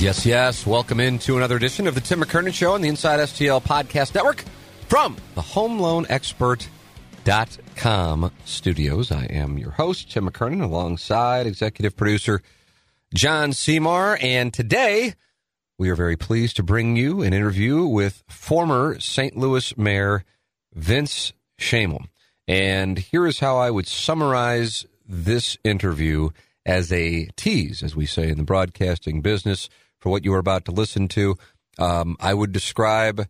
Yes, yes. Welcome into another edition of the Tim McKernan Show on the Inside STL Podcast Network from the HomeLoanExpert.com studios. I am your host, Tim McKernan, alongside executive producer John Seymour. And today we are very pleased to bring you an interview with former St. Louis Mayor Vince Schoemehl. And here is how I would summarize this interview as a tease, as we say in the broadcasting business for what you are about to listen to. Um, I would describe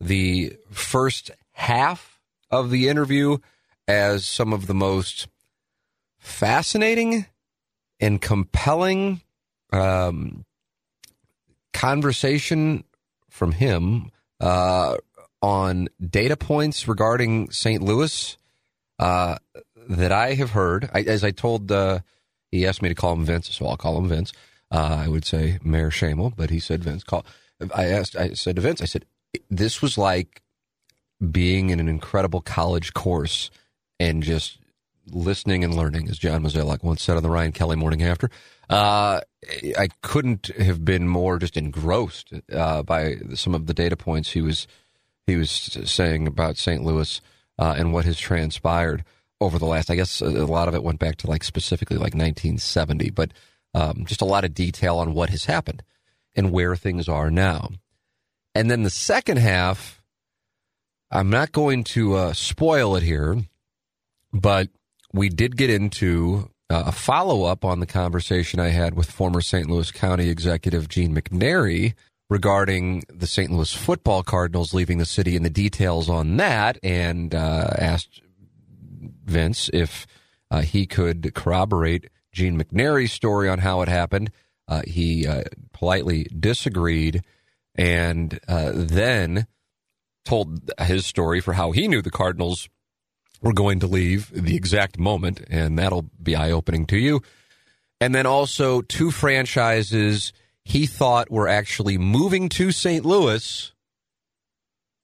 the first half of the interview as some of the most fascinating and compelling um, conversation from him uh, on data points regarding St. Louis uh, that I have heard. I, as I told, uh, he asked me to call him Vince, so I'll call him Vince. Uh, I would say Mayor Schoemehl, but he said Vince. Call. I asked. I said to Vince. I said this was like being in an incredible college course and just listening and learning, as John Mozeliak once said on the Ryan Kelley Morning After. Uh, I couldn't have been more just engrossed uh, by some of the data points he was he was saying about St. Louis uh, and what has transpired over the last. I guess a lot of it went back to like specifically like 1970, but um, just a lot of detail on what has happened and where things are now. And then the second half, I'm not going to uh, spoil it here, but we did get into uh, a follow up on the conversation I had with former St. Louis County Executive Gene McNary regarding the St. Louis football Cardinals leaving the city and the details on that, and uh, asked Vince if uh, he could corroborate Gene McNary's story on how it happened. Uh, he uh, politely disagreed and uh, then told his story for how he knew the Cardinals were going to leave the exact moment, and that'll be eye opening to you. And then also two franchises he thought were actually moving to St. Louis,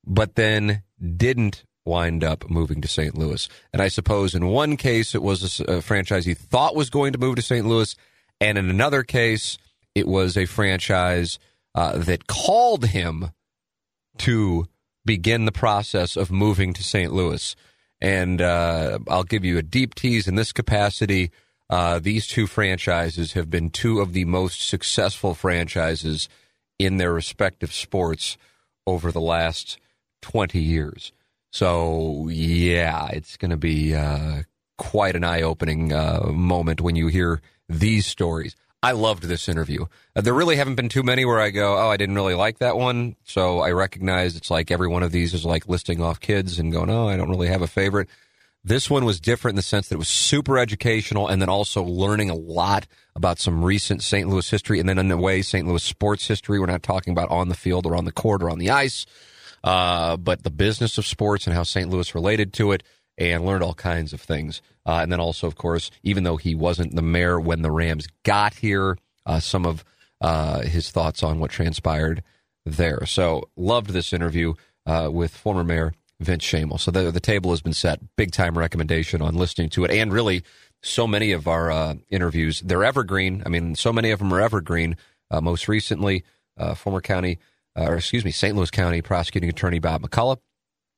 but then didn't wind up moving to St. Louis. And I suppose in one case it was a, franchise he thought was going to move to St. Louis, and in another case it was a franchise uh, that called him to begin the process of moving to St. Louis. And uh, I'll give you a deep tease in this capacity. Uh, these two franchises have been two of the most successful franchises in their respective sports over the last 20 years. So, yeah, it's going to be uh, quite an eye opening uh, moment when you hear these stories. I loved this interview. Uh, there really haven't been too many where I go, oh, I didn't really like that one. So I recognize it's like every one of these is like listing off kids and going, oh, I don't really have a favorite. This one was different in the sense that it was super educational and then also learning a lot about some recent St. Louis history and then in a way St. Louis sports history. We're not talking about on the field or on the court or on the ice uh, but the business of sports and how St. Louis related to it, and learned all kinds of things. Uh, and then also, of course, even though he wasn't the mayor when the Rams got here, uh, some of uh, his thoughts on what transpired there. So, loved this interview uh, with former mayor Vince Schoemehl. So the, the table has been set. Big time recommendation on listening to it, and really so many of our uh, interviews they're evergreen. I mean, so many of them are evergreen. Uh, most recently, uh, former county or excuse me, St. Louis County Prosecuting Attorney Bob McCulloch.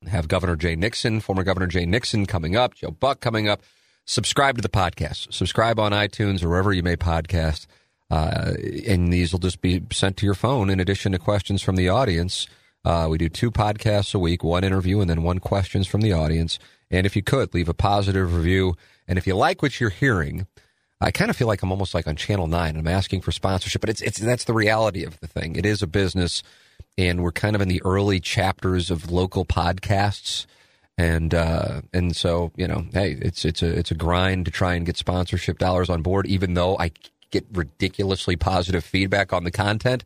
Have Governor Jay Nixon, former Governor Jay Nixon coming up, Joe Buck coming up. Subscribe to the podcast. Subscribe on iTunes or wherever you may podcast. Uh, and these will just be sent to your phone in addition to questions from the audience. Uh, we do two podcasts a week, one interview and then one questions from the audience. And if you could, leave a positive review. And if you like what you're hearing, I kind of feel like I'm almost like on Channel Nine. I'm asking for sponsorship, but it's it's that's the reality of the thing. It is a business, and we're kind of in the early chapters of local podcasts, and uh, and so you know, hey, it's it's a it's a grind to try and get sponsorship dollars on board. Even though I get ridiculously positive feedback on the content,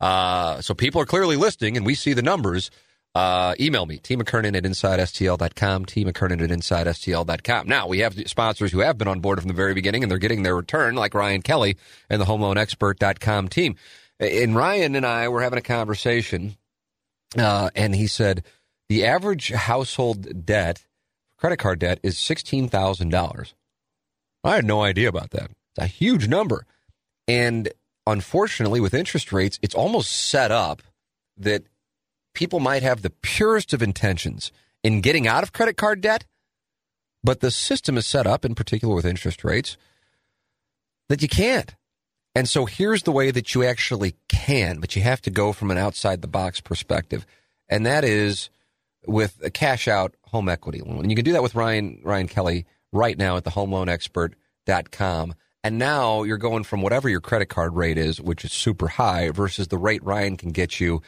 uh, so people are clearly listening, and we see the numbers. Uh, email me, T. McKernan at InsideSTL.com, T. McKernan at InsideSTL.com. Now, we have sponsors who have been on board from the very beginning and they're getting their return, like Ryan Kelley and the HomeLoanExpert.com team. And Ryan and I were having a conversation, uh, and he said the average household debt, credit card debt, is $16,000. I had no idea about that. It's a huge number. And unfortunately, with interest rates, it's almost set up that people might have the purest of intentions in getting out of credit card debt, but the system is set up, in particular with interest rates, that you can't. And so here's the way that you actually can, but you have to go from an outside the box perspective. And that is with a cash out home equity loan. And you can do that with Ryan Ryan Kelley right now at the homeloanexpert.com. And now you're going from whatever your credit card rate is, which is super high, versus the rate Ryan can get you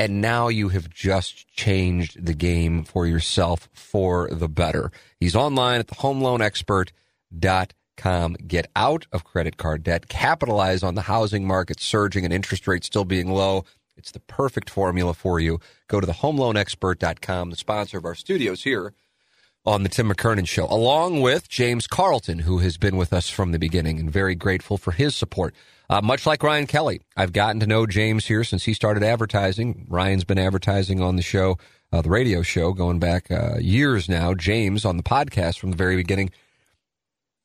and now you have just changed the game for yourself for the better. He's online at the homeloanexpert.com. Get out of credit card debt, capitalize on the housing market surging and interest rates still being low. It's the perfect formula for you. Go to the homeloanexpert.com, the sponsor of our studios here on the Tim McKernan Show, along with James Carlton, who has been with us from the beginning and very grateful for his support. Uh, much like Ryan Kelley, I've gotten to know James here since he started advertising. Ryan's been advertising on the show, uh, the radio show, going back uh, years now. James on the podcast from the very beginning.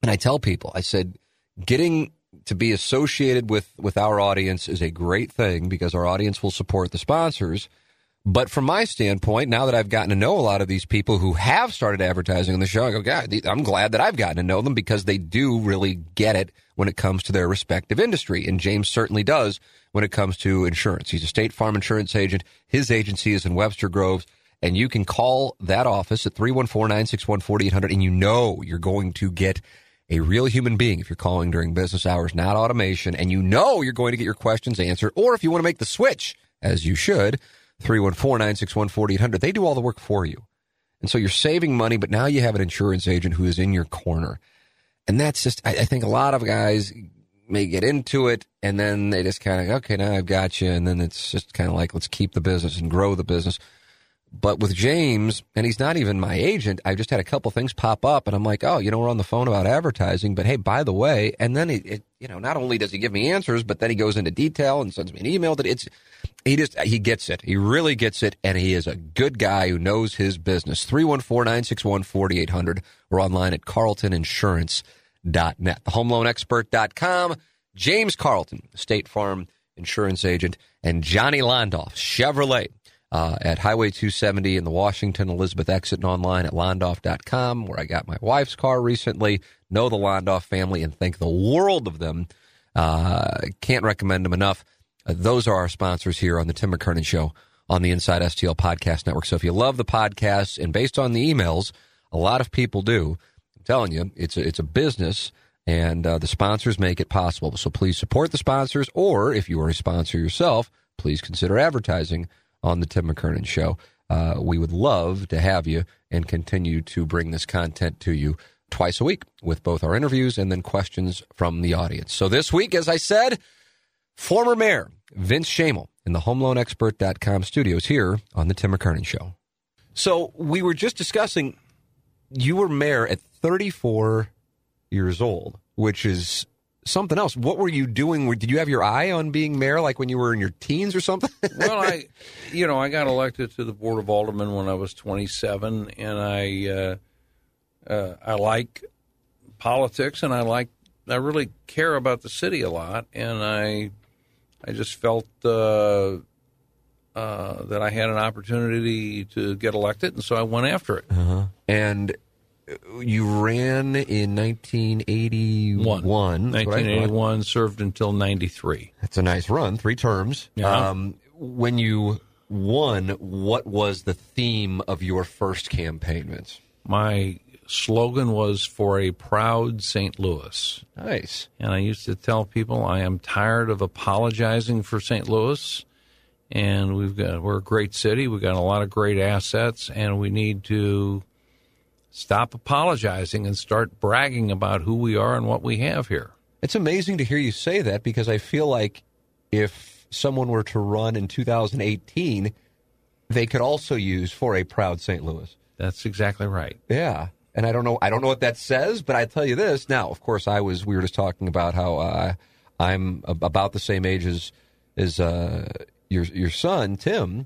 And I tell people, I said, getting to be associated with with our audience is a great thing because our audience will support the sponsors. But from my standpoint, now that I've gotten to know a lot of these people who have started advertising on the show, I go, God, I'm glad that I've gotten to know them because they do really get it when it comes to their respective industry. And James certainly does when it comes to insurance. He's a state farm insurance agent. His agency is in Webster Groves. And you can call that office at 314 961 4800 and you know you're going to get a real human being if you're calling during business hours, not automation. And you know you're going to get your questions answered. Or if you want to make the switch, as you should, 314 961 4800, they do all the work for you. And so you're saving money, but now you have an insurance agent who is in your corner. And that's just, I, I think a lot of guys may get into it and then they just kind of, okay, now I've got you. And then it's just kind of like, let's keep the business and grow the business. But with James, and he's not even my agent, I just had a couple things pop up, and I'm like, oh, you know, we're on the phone about advertising, but hey, by the way, and then it, it you know, not only does he give me answers, but then he goes into detail and sends me an email that it's, he just, he gets it. He really gets it, and he is a good guy who knows his business. 314 961 4800 or online at carltoninsurance.net. The homeloanexpert.com. James Carlton, State Farm insurance agent, and Johnny Londoff, Chevrolet uh, at Highway 270 in the Washington Elizabeth exit and online at londoff.com, where I got my wife's car recently. Know the Londoff family and thank the world of them. Uh, can't recommend them enough. Uh, those are our sponsors here on the Tim McKernan Show on the Inside STL Podcast Network. So if you love the podcast, and based on the emails, a lot of people do. I'm telling you, it's a, it's a business, and uh, the sponsors make it possible. So please support the sponsors, or if you are a sponsor yourself, please consider advertising on the Tim McKernan Show. Uh, we would love to have you and continue to bring this content to you twice a week with both our interviews and then questions from the audience. So this week, as I said, former mayor Vince Schoemehl in the HomeLoanExpert.com studios here on the Tim McKernan Show. So we were just discussing you were mayor at 34 years old, which is something else. What were you doing? Did you have your eye on being mayor, like when you were in your teens or something? well, I, you know, I got elected to the board of aldermen when I was 27, and I, uh, uh, I like politics, and I like, I really care about the city a lot, and I, I just felt uh, uh that I had an opportunity to get elected, and so I went after it. Uh-huh. And you ran in 1981. 1981, served until 93. That's a nice run, three terms. Yeah. Um, when you won, what was the theme of your first campaign, Vince? My slogan was for a proud St. Louis. Nice. And I used to tell people I am tired of apologizing for St. Louis. And we've got we're a great city. We've got a lot of great assets, and we need to stop apologizing and start bragging about who we are and what we have here. It's amazing to hear you say that because I feel like if someone were to run in 2018, they could also use for a proud St. Louis. That's exactly right. Yeah. And I don't know I don't know what that says, but I tell you this. Now, of course, I was we were just talking about how uh, I'm about the same age as as uh, your your son Tim,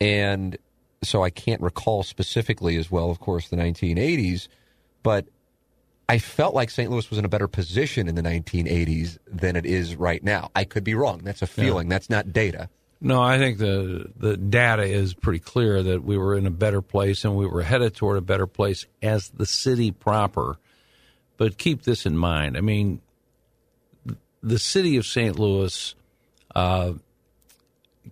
and so I can't recall specifically as well, of course, the 1980s, but I felt like St. Louis was in a better position in the 1980s than it is right now. I could be wrong. That's a feeling. Yeah. That's not data. No, I think the the data is pretty clear that we were in a better place and we were headed toward a better place as the city proper. But keep this in mind. I mean, the city of St. Louis uh,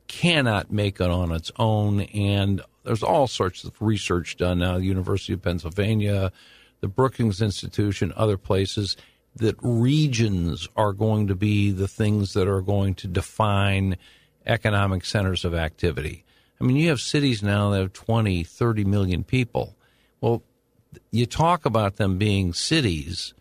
cannot make it on its own, and there's all sorts of research done now. The University of Pennsylvania, the Brookings Institution, other places that regions are going to be the things that are going to define economic centers of activity. I mean, you have cities now that have 20, 30 million people. Well, you talk about them being cities.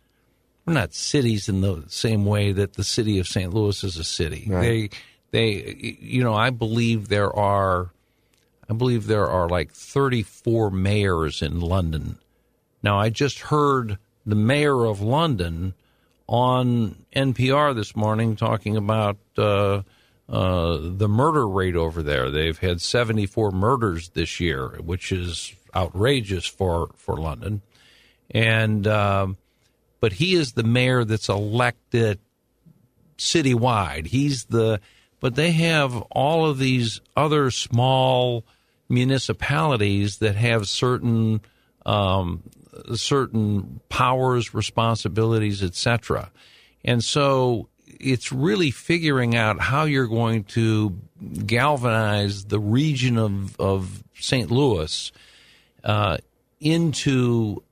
We're not cities in the same way that the city of St. Louis is a city. Right. They, they, you know, I believe there are, I believe there are like 34 mayors in London. Now, I just heard the mayor of London on NPR this morning talking about uh, uh, the murder rate over there. They've had 74 murders this year, which is outrageous for, for London. And um, but he is the mayor that's elected citywide. He's the but they have all of these other small municipalities that have certain um, certain powers, responsibilities, etc. And so it's really figuring out how you're going to galvanize the region of, of St. Louis uh, into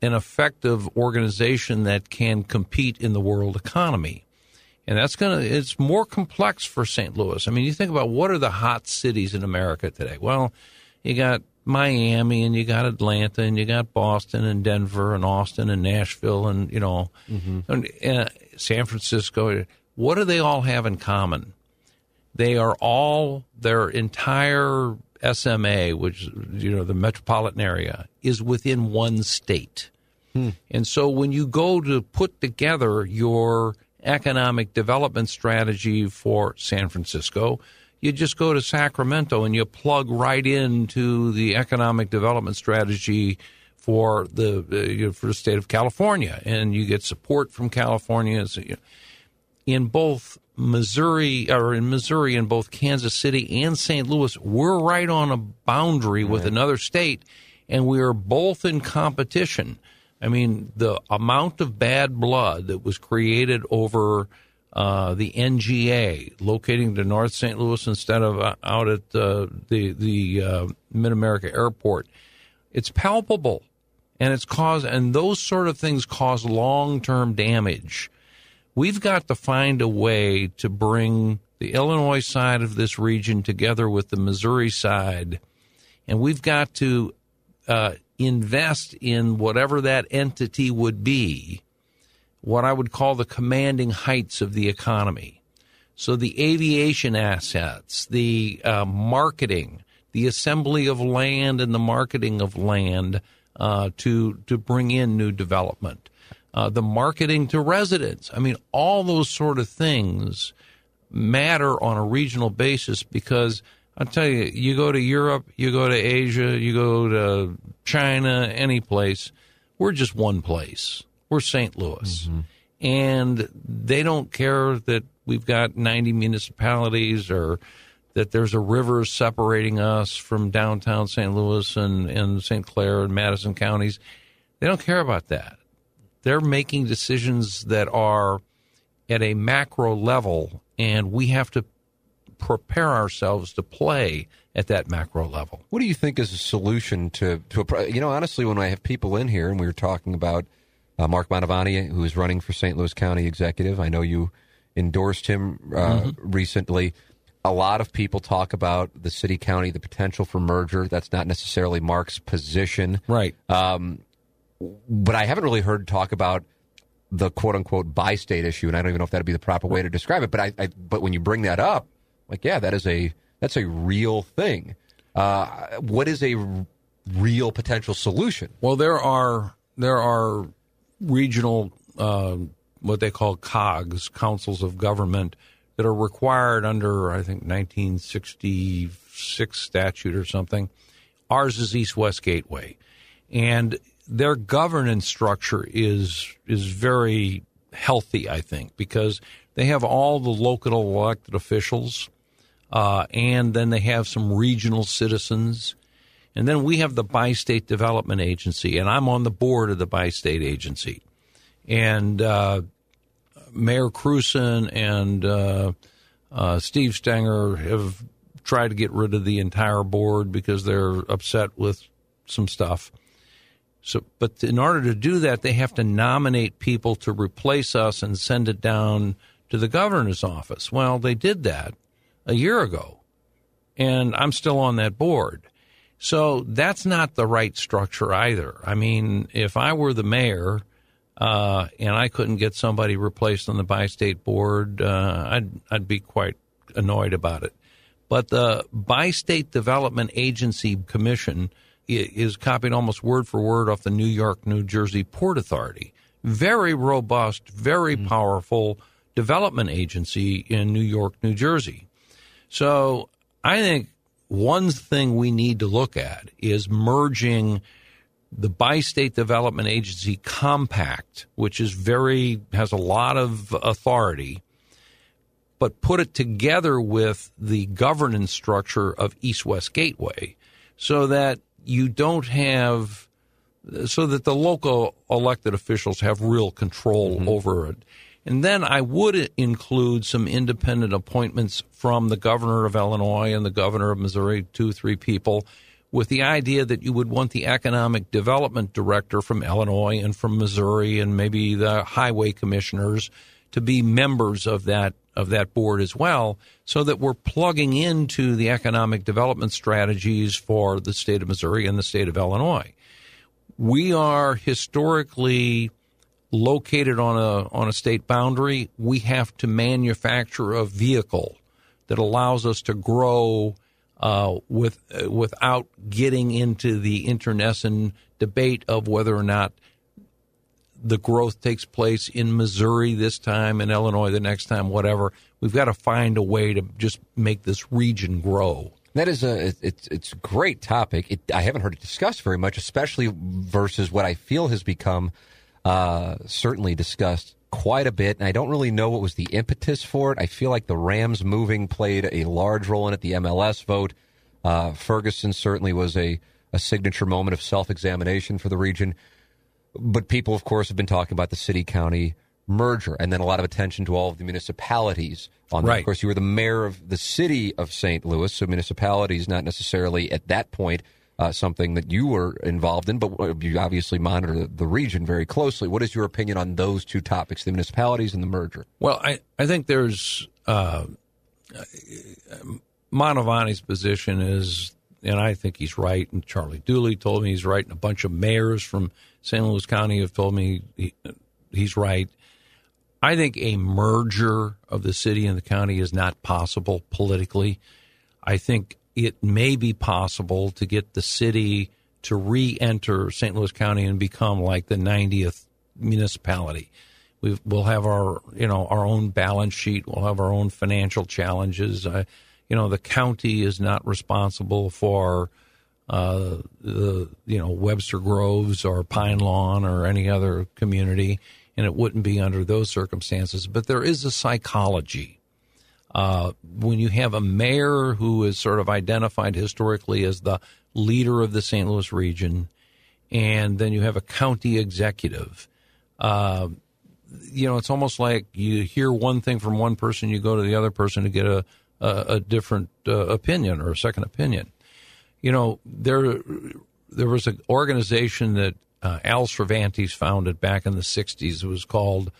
an effective organization that can compete in the world economy. And that's going to, it's more complex for St. Louis. I mean, you think about what are the hot cities in America today? Well, you got Miami and you got Atlanta and you got Boston and Denver and Austin and Nashville and, you know, mm-hmm. and, uh, San Francisco. What do they all have in common? They are all, their entire SMA, which, you know, the metropolitan area, is within one state. Hmm. And so when you go to put together your economic development strategy for San Francisco, you just go to Sacramento and you plug right into the economic development strategy for the uh, for the state of California, and you get support from California. So, you know, in both Missouri or in Missouri, in both Kansas City and St. Louis, we're right on a boundary with another state, and we are both in competition. I mean, the amount of bad blood that was created over uh, the NGA locating to North St. Louis instead of uh, out at uh, the the uh, Mid America Airport. It's palpable, and it's cause and those sort of things cause long term damage. We've got to find a way to bring the Illinois side of this region together with the Missouri side, and we've got to uh, invest in whatever that entity would be what I would call the commanding heights of the economy. So the aviation assets, the uh, marketing, the assembly of land and the marketing of land uh, to to bring in new development, uh, the marketing to residents. I mean, all those sort of things matter on a regional basis because I'll tell you, you go to Europe, you go to Asia, you go to China, any place, we're just one place. We're St. Louis. Mm-hmm. And they don't care that we've got 90 municipalities or that there's a river separating us from downtown St. Louis and, and St. Clair and Madison counties. They don't care about that. They're making decisions that are at a macro level, and we have to prepare ourselves to play at that macro level. What do you think is a solution to to a, you know honestly when I have people in here and we were talking about uh, Mark Mantovani, who is running for St. Louis County Executive. I know you endorsed him uh, mm-hmm. recently. A lot of people talk about the city county, the potential for merger. That's not necessarily Mark's position, right? Um, but I haven't really heard talk about the quote unquote bi state issue, and I don't even know if that'd be the proper way to describe it. But I, I but when you bring that up, like yeah, that is a that's a real thing. Uh, what is a real potential solution? Well, there are there are regional uh, what they call COGs, councils of government, that are required under I think 1966 statute or something. Ours is East West Gateway, and their governance structure is is very healthy, I think, because they have all the local elected officials uh, and then they have some regional citizens. And then we have the Bi State Development Agency, and I'm on the board of the Bi State Agency. And uh, Mayor Krewson and uh, uh, Steve Stenger have tried to get rid of the entire board because they're upset with some stuff. So, but in order to do that, they have to nominate people to replace us and send it down to the governor's office. Well, they did that, a year ago, and I'm still on that board. So that's not the right structure either. I mean, if I were the mayor uh, and I couldn't get somebody replaced on the bi-state board, uh, I'd I'd be quite annoyed about it. But the Bi-State Development Agency Commission is copied almost word for word off the New York, New Jersey Port Authority. Very robust, very mm. powerful development agency in New York, New Jersey. So I think one thing we need to look at is merging the bi-state development agency compact, which is very has a lot of authority, but put it together with the governance structure of East-West Gateway, so that you don't have so that the local elected officials have real control mm-hmm. over it. And then I would include some independent appointments from the governor of Illinois and the governor of Missouri, two, three people, with the idea that you would want the economic development director from Illinois and from Missouri and maybe the highway commissioners to be members of that of that board as well, so that we're plugging into the economic development strategies for the state of Missouri and the state of Illinois. We are historically located on a on a state boundary, we have to manufacture a vehicle that allows us to grow uh, with uh, without getting into the internecine debate of whether or not the growth takes place in Missouri this time, in Illinois the next time, whatever. We've got to find a way to just make this region grow. That is a it's it's a great topic. It, I haven't heard it discussed very much, especially versus what I feel has become uh, certainly discussed quite a bit, and I don't really know what was the impetus for it. I feel like the Rams moving played a large role in it, the MLS vote. Uh, Ferguson certainly was a, a signature moment of self examination for the region. But people, of course, have been talking about the city county merger and then a lot of attention to all of the municipalities on that. Right. Of course, you were the mayor of the city of St. Louis, so municipalities not necessarily at that point uh, something that you were involved in, but you obviously monitor the region very closely. What is your opinion on those two topics, the municipalities and the merger? Well, I, I think there's uh, position is, and I think he's right, and Charlie Dooley told me he's right, and a bunch of mayors from St. Louis County have told me he, he's right. I think a merger of the city and the county is not possible politically. I think it may be possible to get the city to re-enter St. Louis County and become like the 90th municipality. we will have our, you know, our own balance sheet. We'll have our own financial challenges. Uh, you know, the county is not responsible for uh, the, you know, Webster Groves or Pine Lawn or any other community, and it wouldn't be under those circumstances. But there is a psychology uh, when you have a mayor who is sort of identified historically as the leader of the St. Louis region, and then you have a county executive, uh, you know, it's almost like you hear one thing from one person, you go to the other person to get a, a, a different uh, opinion or a second opinion. You know, there there was an organization that uh, Al Cervantes founded back in the '60s. It was called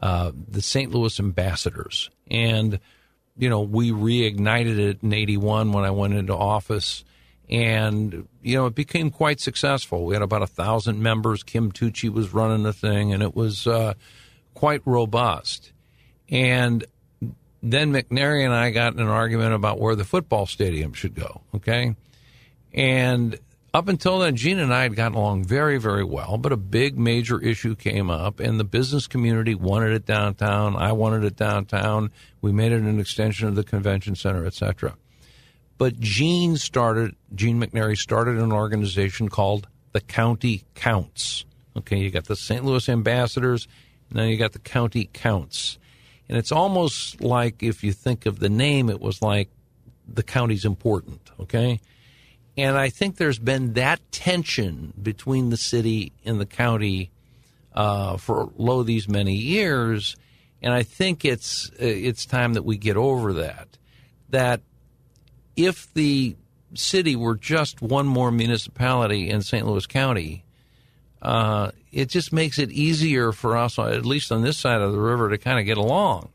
uh, the St. Louis Ambassadors, and you know we reignited it in '81 when I went into office and you know it became quite successful. We had about a thousand members. Kim Tucci was running the thing, and it was uh, quite robust. And then McNary and I got in an argument about where the football stadium should go. Okay, and up until then, Gene and I had gotten along very, very well, but a big major issue came up, and the business community wanted it downtown. I wanted it downtown. We made it an extension of the convention center, etc. But Gene started, Gene McNary started an organization called the County Counts. Okay, you got the St. Louis Ambassadors, then you got the County Counts. And it's almost like if you think of the name, it was like the county's important, okay? And I think there's been that tension between the city and the county uh, for lo these many years, and I think it's it's time that we get over that. That if the city were just one more municipality in St. Louis County, uh, it just makes it easier for us, at least on this side of the river, to kind of get along.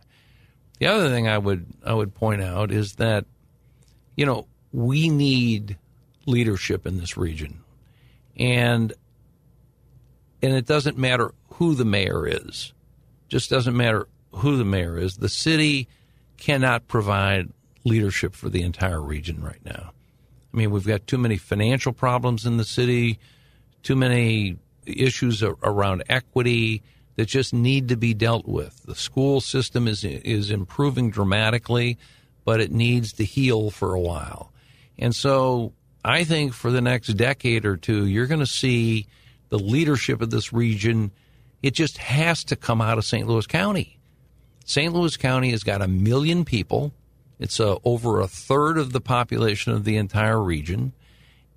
The other thing I would I would point out is that, you know, we need leadership in this region, and and it doesn't matter who the mayor is, just doesn't matter who the mayor is. The city cannot provide leadership for the entire region right now. I mean, we've got too many financial problems in the city, too many issues around equity that just need to be dealt with. The school system is is improving dramatically, but it needs to heal for a while. And so, I think for the next decade or two, you're going to see the leadership of this region. It just has to come out of St. Louis County. St. Louis County has got a million people. It's uh, over a third of the population of the entire region,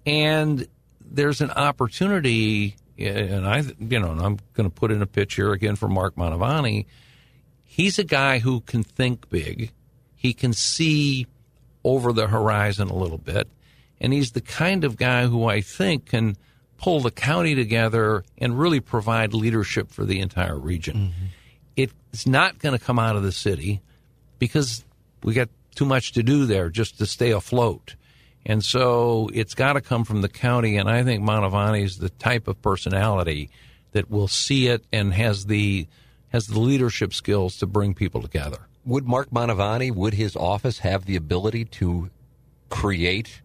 and there's an opportunity. And I, you know, I'm going to put in a pitch here again for Mark Mantovani. He's a guy who can think big. He can see over the horizon a little bit, and he's the kind of guy who I think can pull the county together and really provide leadership for the entire region. Mm-hmm. It's not going to come out of the city because we got too much to do there just to stay afloat. And so it's got to come from the county. And I think Mantovani is the type of personality that will see it and has the has the leadership skills to bring people together. Would Mark Mantovani, would his office have the ability to create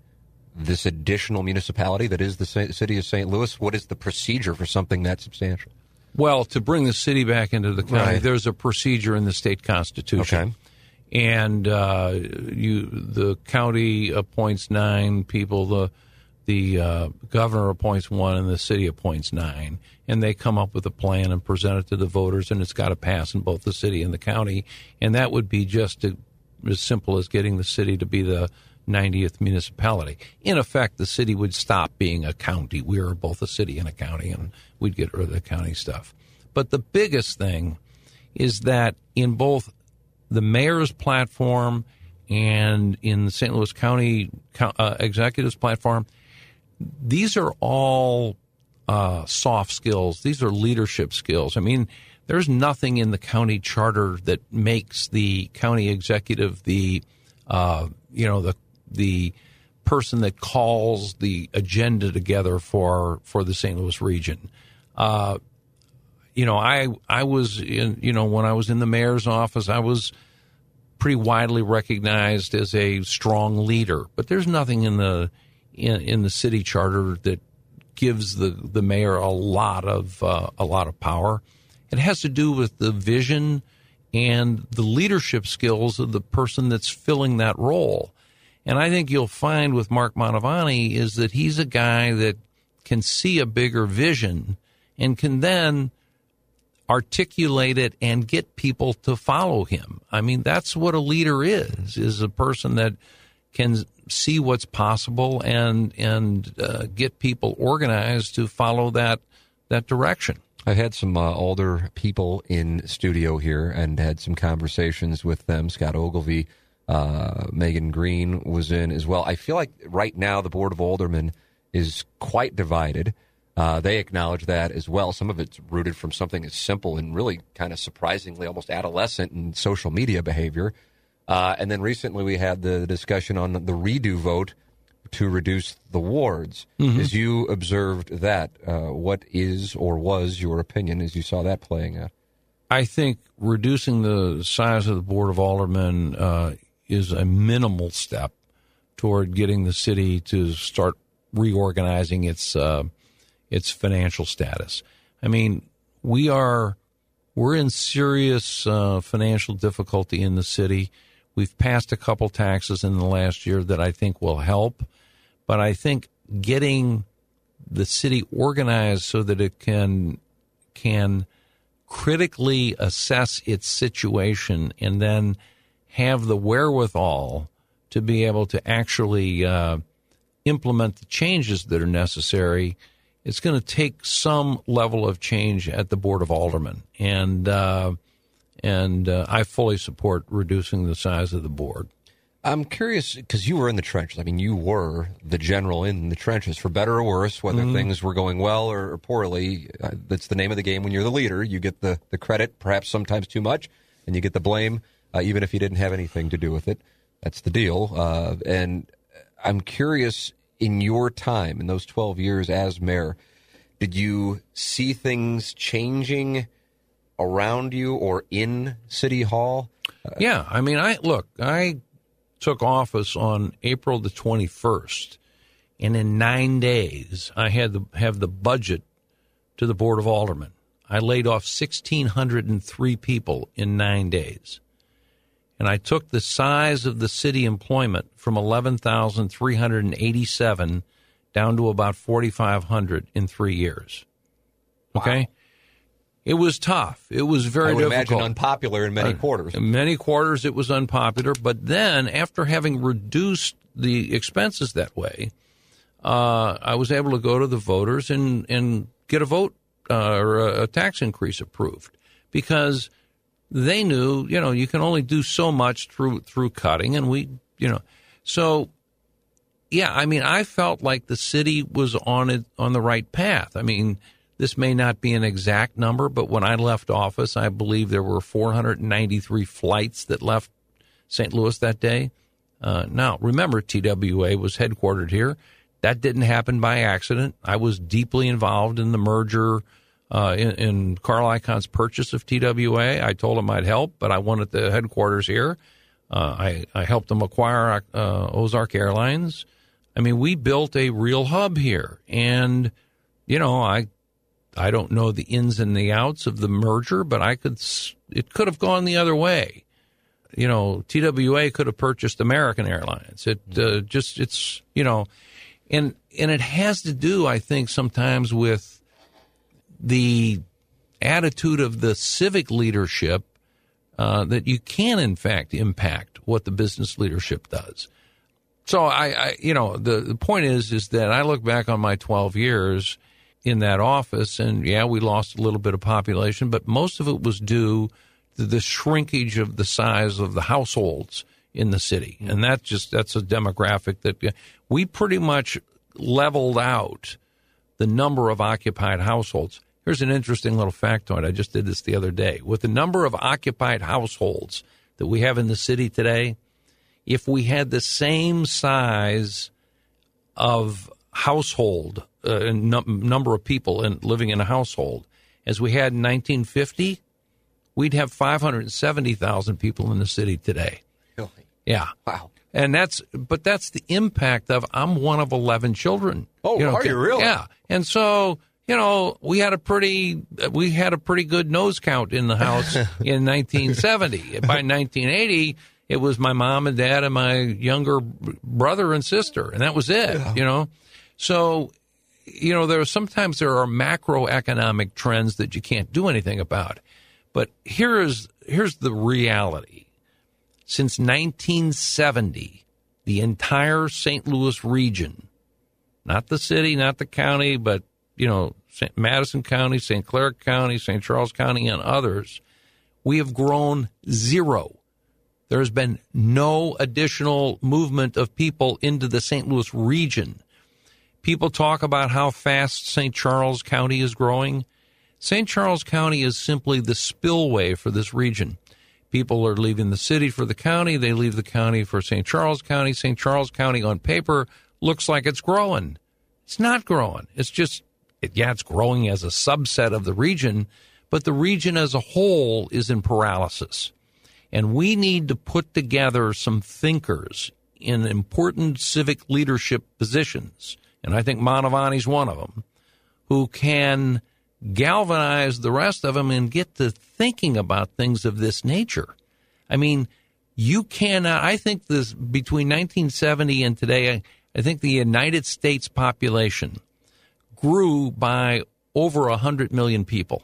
this additional municipality that is the city of St. Louis? What is the procedure for something that substantial? Well, to bring the city back into the county, right. there's a procedure in the state constitution. Okay and uh, you the county appoints nine people. The the uh, governor appoints one, and the city appoints nine, and they come up with a plan and present it to the voters, and it's got to pass in both the city and the county, and that would be just to, as simple as getting the city to be the 90th municipality. In effect, the city would stop being a county. We are both a city and a county, and we'd get rid of the county stuff. But the biggest thing is that in both the mayor's platform and in the St. Louis County uh, executive's platform, these are all uh, soft skills. These are leadership skills. I mean, there's nothing in the county charter that makes the county executive the, uh, you know, the the person that calls the agenda together for for the St. Louis region. Uh, you know, I I was in you know when I was in the mayor's office, I was pretty widely recognized as a strong leader. But there's nothing in the in, in the city charter that gives the the mayor a lot of uh, a lot of power. It has to do with the vision and the leadership skills of the person that's filling that role. And I think you'll find with Mark Mantovani is that he's a guy that can see a bigger vision and can then articulate it and get people to follow him. I mean, that's what a leader is, is a person that can see what's possible and and uh, get people organized to follow that that direction. I've had some uh, older people in studio here and had some conversations with them. Scott Ogilvie uh, Megan Green was in as well. I feel like right now the Board of Aldermen is quite divided. Uh, they acknowledge that as well. Some of it's rooted from something as simple and really kind of surprisingly almost adolescent in social media behavior. Uh, and then recently we had the discussion on the redo vote to reduce the wards. Mm-hmm. As you observed that, uh, what is or was your opinion as you saw that playing out? I think reducing the size of the Board of Aldermen uh, is a minimal step toward getting the city to start reorganizing its uh, its financial status. I mean, we are we're in serious uh, financial difficulty in the city. We've passed a couple taxes in the last year that I think will help, but I think getting the city organized so that it can can critically assess its situation and then have the wherewithal to be able to actually uh, implement the changes that are necessary it's going to take some level of change at the Board of Aldermen. And, uh, and uh, I fully support reducing the size of the board. I'm curious because you were in the trenches. I mean, you were the general in the trenches, for better or worse, whether mm-hmm. things were going well or, poorly. Uh, that's the name of the game. When you're the leader, you get the, the credit, perhaps sometimes too much, and you get the blame, uh, even if you didn't have anything to do with it. That's the deal. Uh, and I'm curious in your time, in those 12 years as mayor, did you see things changing around you or in City Hall? Uh, yeah, I mean, I look, I took office on April the 21st, and in nine days, I had to have the budget to the Board of Aldermen. I laid off 1,603 people in nine days. And I took the size of the city employment from 11,387 down to about 4,500 in three years. Okay? Wow. It was tough. It was very I would difficult. imagine unpopular in many quarters. In many quarters, it was unpopular. But then, after having reduced the expenses that way, uh, I was able to go to the voters and, and get a vote uh, or a tax increase approved because – they knew, you know, you can only do so much through through cutting, and we, you know, so yeah, I mean, I felt like the city was on it on the right path. I mean, this may not be an exact number, but when I left office, I believe there were 493 flights that left St. Louis that day. Uh, now, remember, TWA was headquartered here. That didn't happen by accident. I was deeply involved in the merger uh, in, in, Carl Icahn's purchase of TWA. I told him I'd help, but I wanted the headquarters here. Uh, I, I helped them acquire uh, Ozark Airlines. I mean, we built a real hub here, and you know, I I don't know the ins and the outs of the merger, but I could it could have gone the other way. You know, TWA could have purchased American Airlines. It uh, just it's you know, and and it has to do, I think, sometimes with the attitude of the civic leadership uh, that you can, in fact, impact what the business leadership does. So I, I, you know, the, the point is, is that I look back on my 12 years in that office and yeah, we lost a little bit of population, but most of it was due to the shrinkage of the size of the households in the city. And that's just, that's a demographic that we pretty much leveled out the number of occupied households. Here's an interesting little factoid. I just did this the other day. With the number of occupied households that we have in the city today, if we had the same size of household, uh, number of people in, living in a household as we had in 1950, we'd have 570,000 people in the city today. Really? Yeah. Wow. And that's, but that's the impact of I'm one of 11 children. Oh, you know, are you really? Yeah. And so you know, we had a pretty we had a pretty good nose count in the house in 1970. By 1980, it was my mom and dad and my younger brother and sister, and that was it. Yeah. You know, so you know there are sometimes there are macroeconomic trends that you can't do anything about. But here is here's the reality. Since 1970, the entire St. Louis region, not the city, not the county, but you know. Madison County, St. Clair County, St. Charles County, and others, we have grown zero. There has been no additional movement of people into the St. Louis region. People talk about how fast St. Charles County is growing. St. Charles County is simply the spillway for this region. People are leaving the city for the county. They leave the county for St. Charles County. St. Charles County on paper looks like it's growing. It's not growing. It's just, it, yeah, it's growing as a subset of the region, but the region as a whole is in paralysis. And we need to put together some thinkers in important civic leadership positions. And I think Mantovani's one of them who can galvanize the rest of them and get to thinking about things of this nature. I mean, you cannot, I think this between 1970 and today, I think the United States population grew by over 100 million people.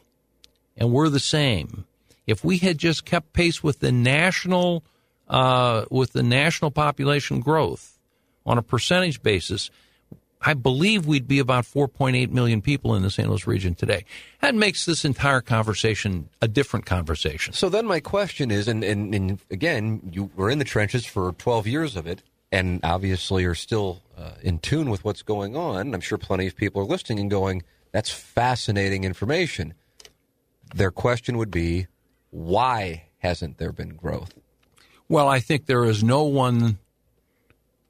And we're the same. If we had just kept pace with the national uh, with the national population growth on a percentage basis, I believe we'd be about 4.8 million people in the St. Louis region today. That makes this entire conversation a different conversation. So then my question is, and, and, and again, you were in the trenches for 12 years of it, and obviously are still uh, in tune with what's going on. I'm sure plenty of people are listening and going, that's fascinating information. Their question would be, why hasn't there been growth? Well, I think there is no one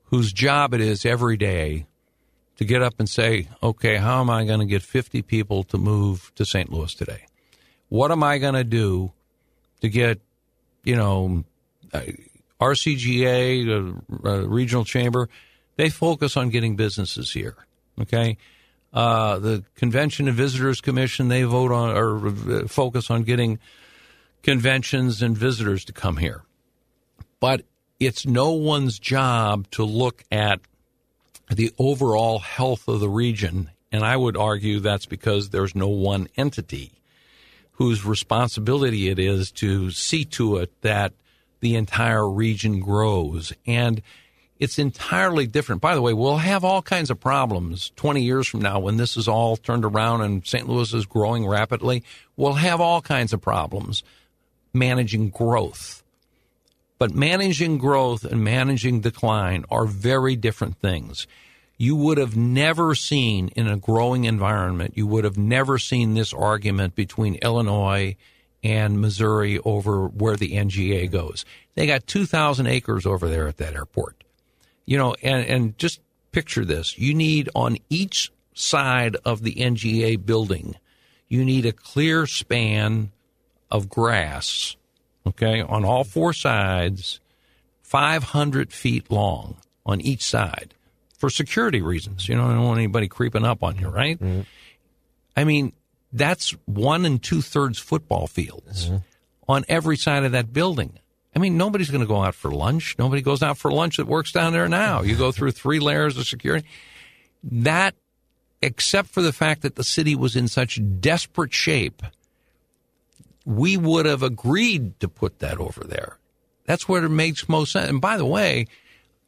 whose job it is every day to get up and say, okay, how am I going to get 50 people to move to St. Louis today? What am I going to do to get, you know, RCGA, uh, uh, regional chamber, they focus on getting businesses here. Okay. Uh, the Convention and Visitors Commission, they vote on or uh, focus on getting conventions and visitors to come here. But it's no one's job to look at the overall health of the region. And I would argue that's because there's no one entity whose responsibility it is to see to it that the entire region grows. And it's entirely different. By the way, we'll have all kinds of problems 20 years from now when this is all turned around and St. Louis is growing rapidly. We'll have all kinds of problems managing growth. But managing growth and managing decline are very different things. You would have never seen in a growing environment, you would have never seen this argument between Illinois and Missouri over where the NGA goes. They got 2,000 acres over there at that airport. You know, and, and just picture this. You need on each side of the NGA building, you need a clear span of grass, okay, on all four sides, 500 feet long on each side for security reasons. You know, I don't want anybody creeping up on you, right? Mm-hmm. I mean, that's one and two thirds football fields mm-hmm. on every side of that building. I mean, nobody's going to go out for lunch. Nobody goes out for lunch that works down there now. You go through three layers of security. That, except for the fact that the city was in such desperate shape – we would have agreed to put that over there. That's where it makes most sense. And by the way,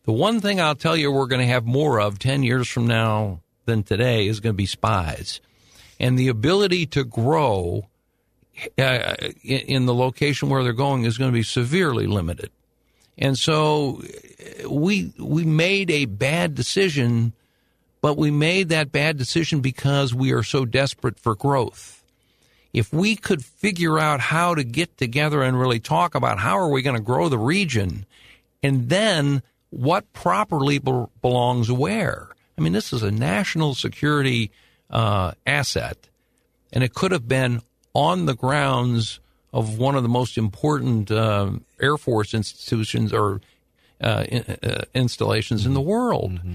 the one thing I'll tell you we're going to have more of 10 years from now than today is going to be spies. And the ability to grow uh, in the location where they're going is going to be severely limited. And so we we made a bad decision, but we made that bad decision because we are so desperate for growth if we could figure out how to get together and really talk about how are we going to grow the region and then what properly be- belongs where. I mean, this is a national security uh, asset, and it could have been on the grounds of one of the most important uh, Air Force institutions or uh, in, uh, installations in the world. Mm-hmm.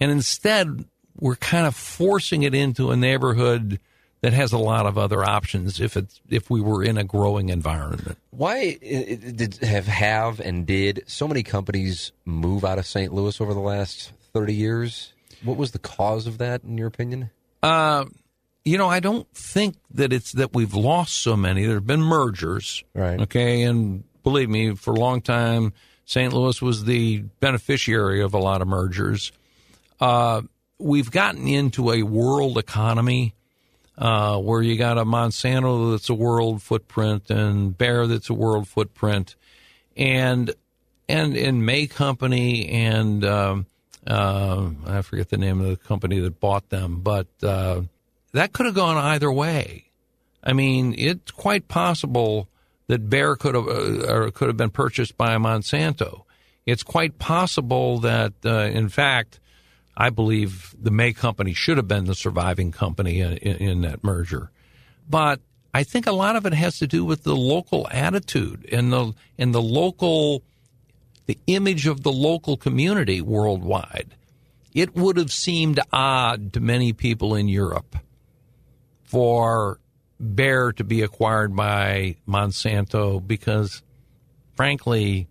And instead, we're kind of forcing it into a neighborhood – that has a lot of other options if it's if we were in a growing environment. Why did have have and did so many companies move out of St. Louis over the last thirty years? What was the cause of that, in your opinion? Uh, you know, I don't think that it's that we've lost so many. There have been mergers, right? Okay, and believe me, for a long time, St. Louis was the beneficiary of a lot of mergers. Uh, we've gotten into a world economy uh, where you got a Monsanto that's a world footprint and Bayer that's a world footprint. and and in May Company and um, uh, I forget the name of the company that bought them, but uh, that could have gone either way. I mean, it's quite possible that Bayer could have uh, or could have been purchased by Monsanto. It's quite possible that, uh, in fact, I believe the May company should have been the surviving company in, in, in that merger. But I think a lot of it has to do with the local attitude and the and the local the image of the local community worldwide. It would have seemed odd to many people in Europe for Bayer to be acquired by Monsanto because, frankly,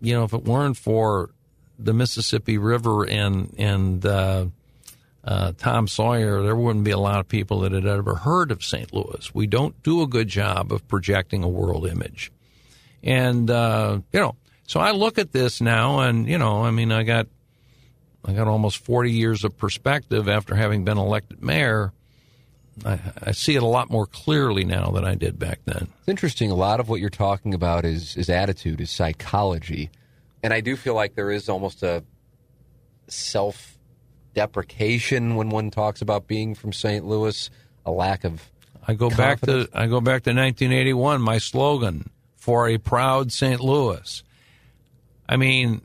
you know, if it weren't for the Mississippi River and and uh, uh, Tom Sawyer, there wouldn't be a lot of people that had ever heard of St. Louis. We don't do a good job of projecting a world image, and uh, you know, so I look at this now, and you know, I mean, I got I got almost forty years of perspective after having been elected mayor. I, I see it a lot more clearly now than I did back then. It's interesting. A lot of what you're talking about is is attitude, is psychology, and I do feel like there is almost a self deprecation when one talks about being from St. Louis, a lack of. I go confidence. back to I go back to 1981. My slogan for a proud St. Louis. I mean,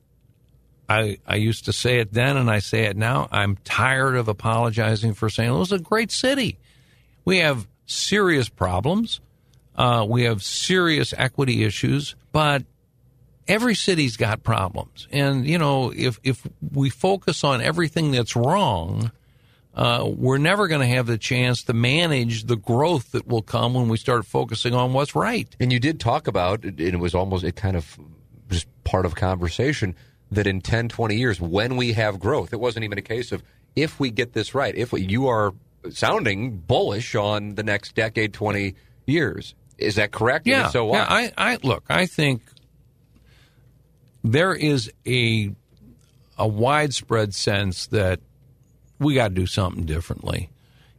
I I used to say it then, and I say it now. I'm tired of apologizing for St. Louis. It's a great city. We have serious problems. Uh, we have serious equity issues, but every city's got problems. And you know, if if we focus on everything that's wrong, uh, we're never going to have the chance to manage the growth that will come when we start focusing on what's right. And you did talk about, and it was almost it kind of just part of conversation that in 10, 20 years, when we have growth, it wasn't even a case of if we get this right. If we, you are sounding bullish on the next decade, 20 years. Is that correct? Yeah. so why? yeah, I, I look. I think there is a a widespread sense that we got to do something differently,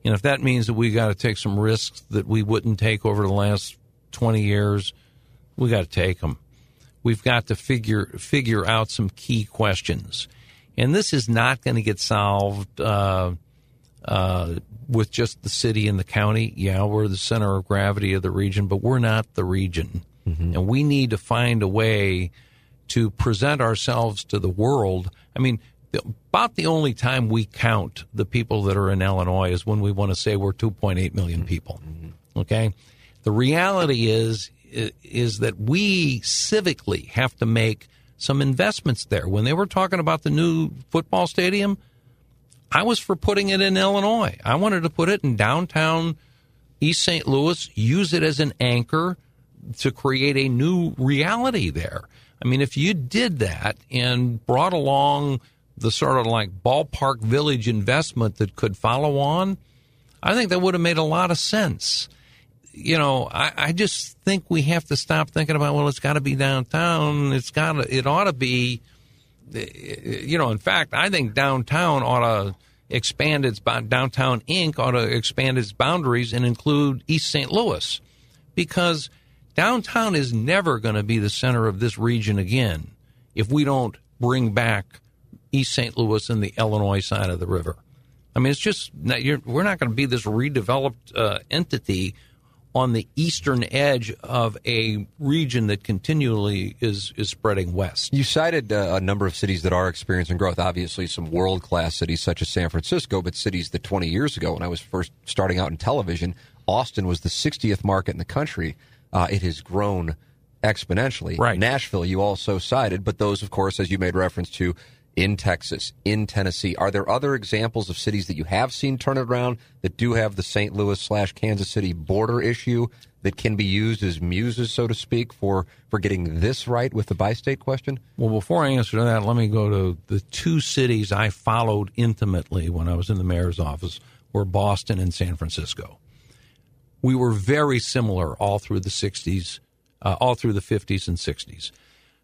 and if that means that we got to take some risks that we wouldn't take over the last twenty years, we got to take them. We've got to figure figure out some key questions, and this is not going to get solved. Uh, uh, with just the city and the county. Yeah, we're the center of gravity of the region, but we're not the region. And we need to find a way to present ourselves to the world. I mean, the, about the only time we count the people that are in Illinois is when we want to say we're 2.8 million people. Okay? The reality is is that we civically have to make some investments there. When they were talking about the new football stadium, I was for putting it in Illinois. I wanted to put it in downtown East St. Louis, use it as an anchor to create a new reality there. I mean, if you did that and brought along the sort of like ballpark village investment that could follow on, I think that would have made a lot of sense. You know, I, I just think we have to stop thinking about, well, it's got to be downtown. It's got it ought to be, you know, in fact, I think downtown ought to expand its downtown Inc. ought to expand its boundaries and include East St. Louis, because downtown is never going to be the center of this region again if we don't bring back East St. Louis and the Illinois side of the river. I mean, it's just we're not going to be this redeveloped uh, entity on the eastern edge of a region that continually is is spreading west. You cited uh, a number of cities that are experiencing growth. Obviously, some world class cities such as San Francisco, but cities that 20 years ago, when I was first starting out in television, Austin was the 60th market in the country. Uh, it has grown exponentially. Right. Nashville, you also cited, but those, of course, as you made reference to, in Texas, in Tennessee. Are there other examples of cities that you have seen turn around that do have the St. Louis slash Kansas City border issue that can be used as muses, so to speak, for, for getting this right with the bi state question? Well, before I answer that, let me go to the two cities I followed intimately when I was in the mayor's office were Boston and San Francisco. We were very similar all through the 60s, uh, all through the 50s and 60s.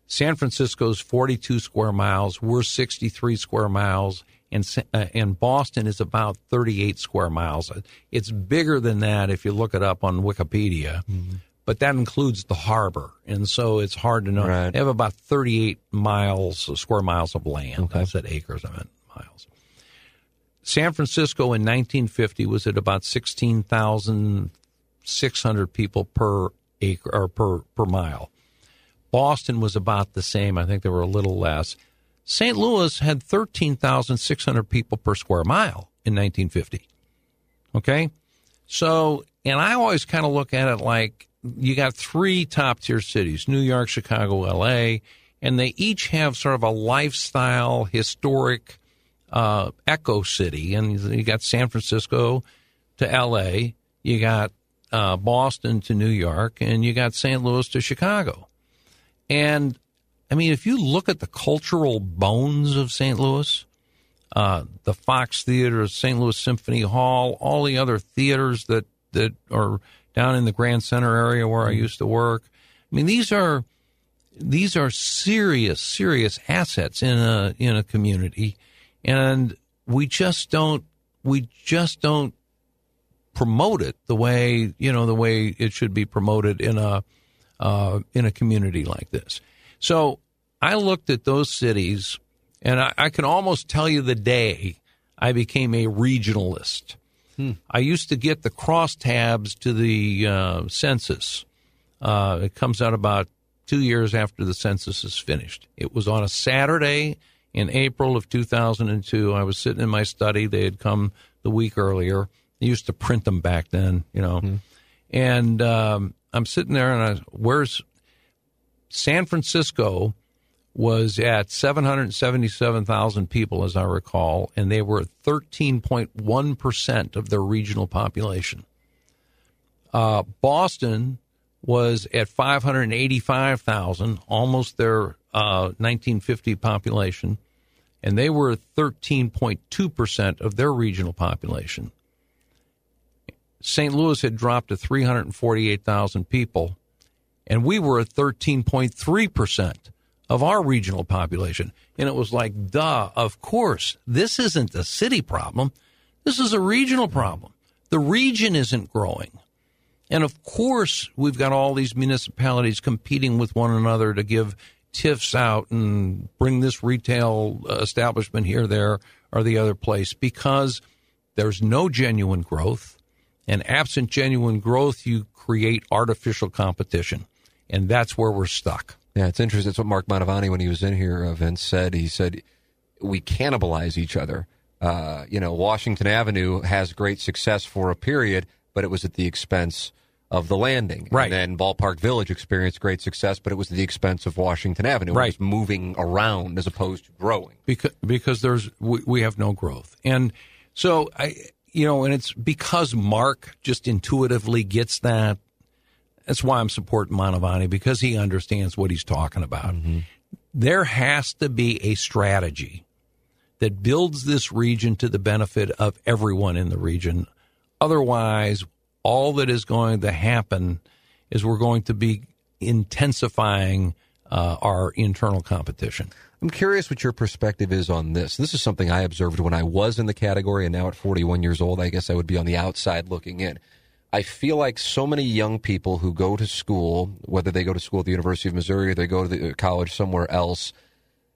San Francisco's 42 square miles. We're 63 square miles. And, uh, and Boston is about 38 square miles. It's bigger than that if you look it up on Wikipedia. but that includes the harbor, and so it's hard to know. Right. They have about 38 miles, square miles of land. I said acres, I meant miles. San Francisco in 1950 was at about 16,600 people per acre or per per mile. Boston was about the same. I think they were a little less. St. Louis had 13,600 people per square mile in 1950. Okay? So, and I always kind of look at it like you got three top tier cities New York, Chicago, LA, and they each have sort of a lifestyle, historic uh, echo city. And you got San Francisco to LA, you got uh, Boston to New York, and you got St. Louis to Chicago. And I mean, if you look at the cultural bones of St. Louis, uh, the Fox Theater, St. Louis Symphony Hall, all the other theaters that, that are down in the Grand Center area where I used to work. I mean, these are these are serious, serious assets in a in a community, and we just don't we just don't promote it the way you know the way it should be promoted in a uh, in a community like this. So I looked at those cities, and I, I can almost tell you the day I became a regionalist. I used to get the crosstabs to the uh, census. Uh, it comes out about two years after the census is finished. It was on a Saturday in April of 2002. I was sitting in my study. They had come the week earlier. They used to print them back then, you know. And um, I'm sitting there, and I, where's San Francisco was at 777,000 people, as I recall, and they were 13.1% of their regional population. Uh, Boston was at 585,000, almost their uh, 1950 population, and they were 13.2% of their regional population. St. Louis had dropped to 348,000 people, and we were at 13.3% of our regional population. And it was like, duh, of course, this isn't a city problem. This is a regional problem. The region isn't growing. And of course, we've got all these municipalities competing with one another to give TIFs out and bring this retail establishment here, there, or the other place because there's no genuine growth. And absent genuine growth, you create artificial competition. And that's where we're stuck. Yeah, it's interesting. That's what Mark Mantovani, when he was in here, uh, Vince said. He said we cannibalize each other. Uh, you know, Washington Avenue has great success for a period, but it was at the expense of the landing. Right. And then Ballpark Village experienced great success, but it was at the expense of Washington Avenue. Right. It was moving around as opposed to growing. because because there's we, we have no growth and so i you know and it's because mark just intuitively gets that that's why i'm supporting Mantovani because he understands what he's talking about. There has to be a strategy that builds this region to the benefit of everyone in the region. Otherwise all that is going to happen is we're going to be intensifying uh, our internal competition I'm curious what your perspective is on this. This is something I observed when I was in the category, and now at 41 years old, I guess I would be on the outside looking in. I feel like so many young people who go to school, whether they go to school at the University of Missouri or they go to the uh, college somewhere else,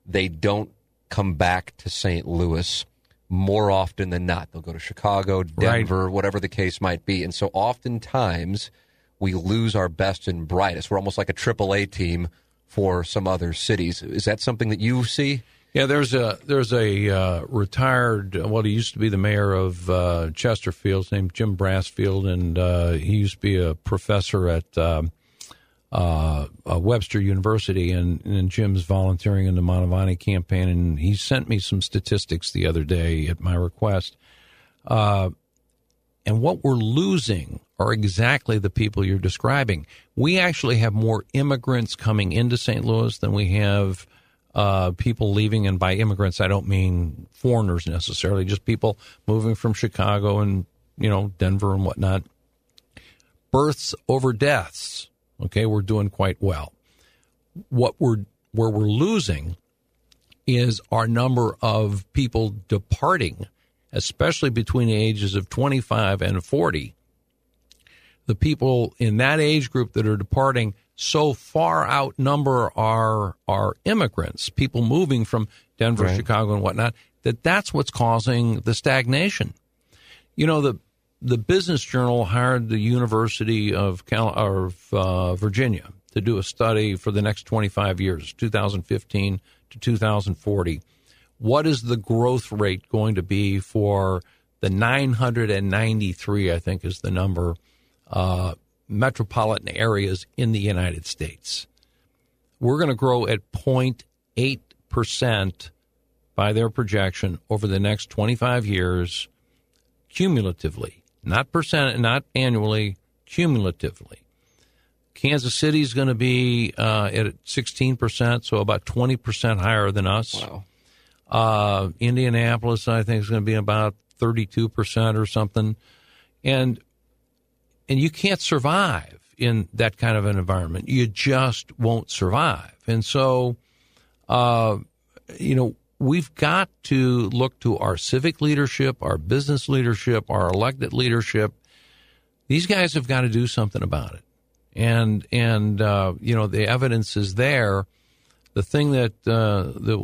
they don't come back to St. Louis more often than not. They'll go to Chicago, Denver, whatever the case might be. And so oftentimes we lose our best and brightest. We're almost like a AAA team for some other cities. Is that something that you see? Yeah, there's a there's a uh, retired well, he used to be the mayor of uh, Chesterfield, named Jim Brassfield, and uh, he used to be a professor at um uh, uh, Webster University, and, and Jim's volunteering in the Mantovani campaign, and he sent me some statistics the other day at my request. Uh, and what we're losing are exactly the people you're describing. We actually have more immigrants coming into St. Louis than we have uh, people leaving. And by immigrants, I don't mean foreigners necessarily, just people moving from Chicago and, you know, Denver and whatnot. Births over deaths. Okay, we're doing quite well. What we're where we're losing is our number of people departing, especially between the ages of 25 and 40. the people in that age group that are departing so far outnumber our our immigrants, people moving from Denver, Right. Chicago, and whatnot, that that's what's causing the stagnation. You know, the the Business Journal hired the University of Cal- of uh, Virginia to do a study for the next 25 years, 2015 to 2040. What is the growth rate going to be for the 993? I think is the number uh, metropolitan areas in the United States. We're going to grow at 0.8 percent by their projection over the next 25 years cumulatively, not percent, not annually, cumulatively. Kansas City is going to be uh, at 16%, so about 20% higher than us. Wow. Uh, Indianapolis, I think, is going to be about 32% or something. And and you can't survive in that kind of an environment. You just won't survive. And so, uh, you know, we've got to look to our civic leadership, our business leadership, our elected leadership. These guys have got to do something about it. And and uh, you know the evidence is there. The thing that uh, the,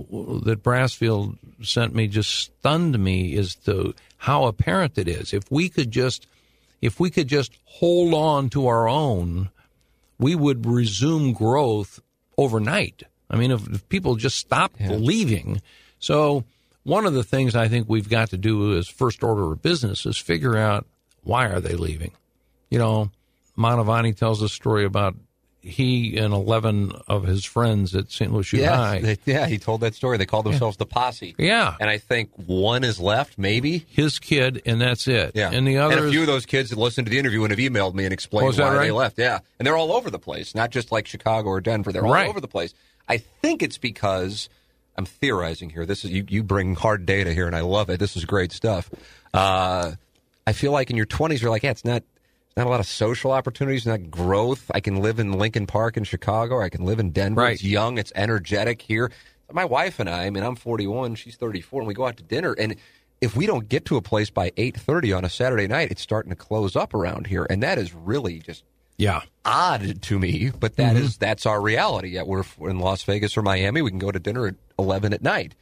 that Brassfield sent me just stunned me is to how apparent it is. If we could just if we could just hold on to our own, we would resume growth overnight. I mean, if, if people just stopped leaving. So, one of the things I think we've got to do as first order of business is figure out why are they leaving. You know, Mantovani tells a story about he and 11 of his friends at St. Louis U Yeah, High. they- yeah, he told that story. They called themselves the posse. Yeah. And I think one is left, maybe. his kid, and that's it. Yeah. And the other. And a few of those kids that listened to the interview and have emailed me and Oh, explained that why right? they left. Yeah. And they're all over the place, not just like Chicago or Denver. They're Right. all over the place. I think it's because I'm theorizing here. This is you, you bring hard data here, and I love it. This is great stuff. Uh, I feel like in your 20s, you're like, yeah, it's not. Not a lot of social opportunities, not growth. I can live in Lincoln Park in Chicago. Or I can live in Denver. Right. It's young. It's energetic here. My wife and I. I mean, I'm 41. She's 34, and we go out to dinner. And if we don't get to a place by 8:30 on a Saturday night, it's starting to close up around here, and that is really just yeah. odd to me. But that mm-hmm. is that's our reality. Yet we're in Las Vegas or Miami. We can go to dinner at 11 at night,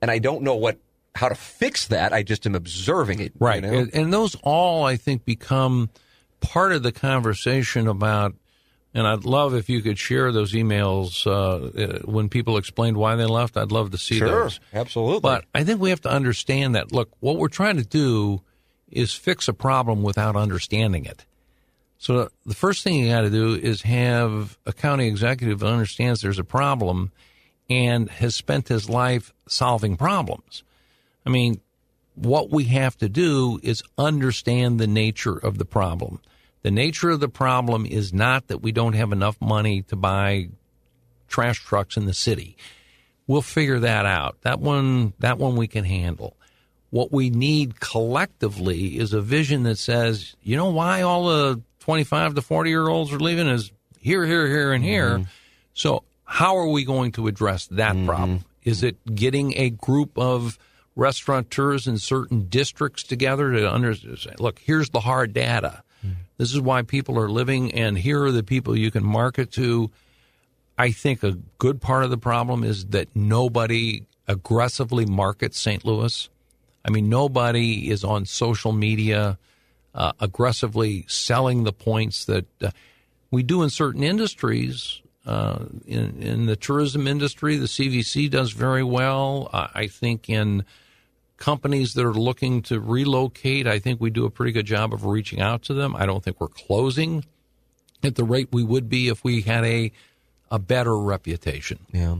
and I don't know what how to fix that. I just am observing it. you Right. know? And, and those all, I think, become part of the conversation about, and I'd love if you could share those emails uh, uh, when people explained why they left. I'd love to see Sure, those. absolutely. But I think we have to understand that, look, what we're trying to do is fix a problem without understanding it. So the first thing you got to do is have a county executive that understands there's a problem and has spent his life solving problems. I mean, what we have to do is understand the nature of the problem. The nature of the problem is not that we don't have enough money to buy trash trucks in the city. We'll figure that out. That one that one we can handle. What we need collectively is a vision that says, you know why all the 25 to 40 year olds are leaving is here, here, here, and here. Mm-hmm. So, how are we going to address that mm-hmm. problem? Is it getting a group of restaurateurs in certain districts together to understand? Look, here's the hard data. This is why people are living, and here are the people you can market to. I think a good part of the problem is that nobody aggressively markets St. Louis. I mean, nobody is on social media uh, aggressively selling the points that uh, we do in certain industries. Uh, in, in the tourism industry, the CVC does very well. I think in companies that are looking to relocate, I think we do a pretty good job of reaching out to them. I don't think we're closing at the rate we would be if we had a a better reputation. Yeah.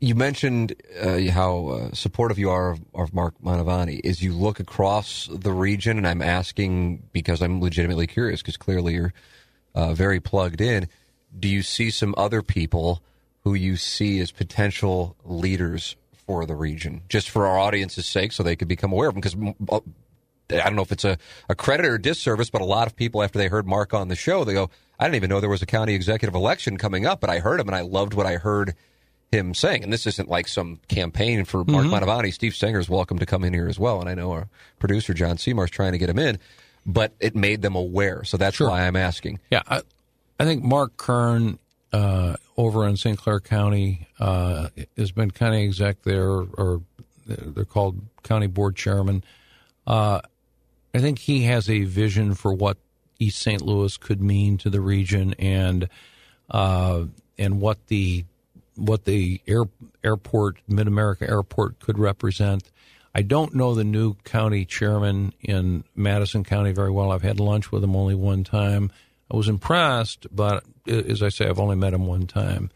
You mentioned uh, how uh, supportive you are of, of Mark Mantovani. As you look across the region, and I'm asking because I'm legitimately curious, because clearly you're uh, very plugged in. Do you see some other people who you see as potential leaders for the region, just for our audience's sake, so they could become aware of them? Because uh, I don't know if it's a, a credit or a disservice, but a lot of people, after they heard Mark on the show, they go, I didn't even know there was a county executive election coming up, but I heard him and I loved what I heard him saying. And this isn't like some campaign for Mark mm-hmm. Mantovani. Steve Stenger's welcome to come in here as well. And I know our producer, John Seymour's trying to get him in. but it made them aware. So that's Sure. why I'm asking. Yeah, I, I think Mark Kern uh, over in St. Clair County uh, has been county exec there, or they're called county board chairman. Uh, I think he has a vision for what East St. Louis could mean to the region, and uh, and what the what the air, airport Mid America Airport could represent. I don't know the new county chairman in Madison County very well. I've had lunch with him only one time. I was impressed, but as I say, I've only met him one time.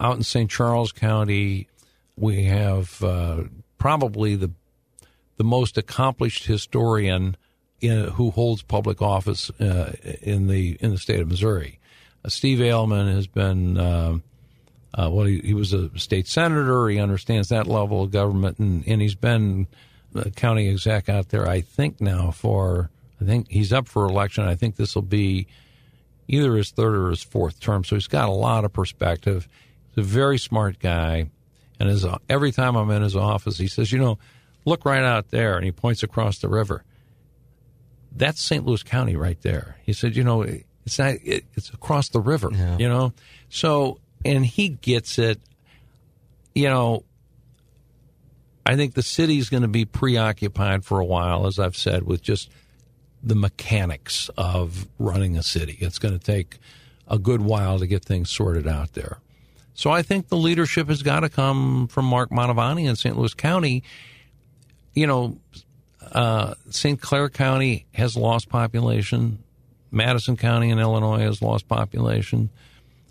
Out in St. Charles County, we have uh, probably the the most accomplished historian in, who holds public office uh, in the in the state of Missouri. Uh, Steve Ehlmann has been uh, uh, well, he, he was a state senator. He understands that level of government, and, and he's been a county exec out there. I think now for I think he's up for election. I think this will be either his third or his fourth term. So he's got a lot of perspective. He's a very smart guy, and his, every time I'm in his office, he says, "You know, look right out there," and he points across the river. That's St. Louis County right there. He said, "You know, it's not. It, it's across the river. You know, so." and he gets it. You know, I think the city's going to be preoccupied for a while, as I've said, with just the mechanics of running a city. It's going to take a good while to get things sorted out there. So I think the leadership has got to come from Mark Mantovani in St. Louis County. You know, uh, St. Clair County has lost population. Madison County in Illinois has lost population.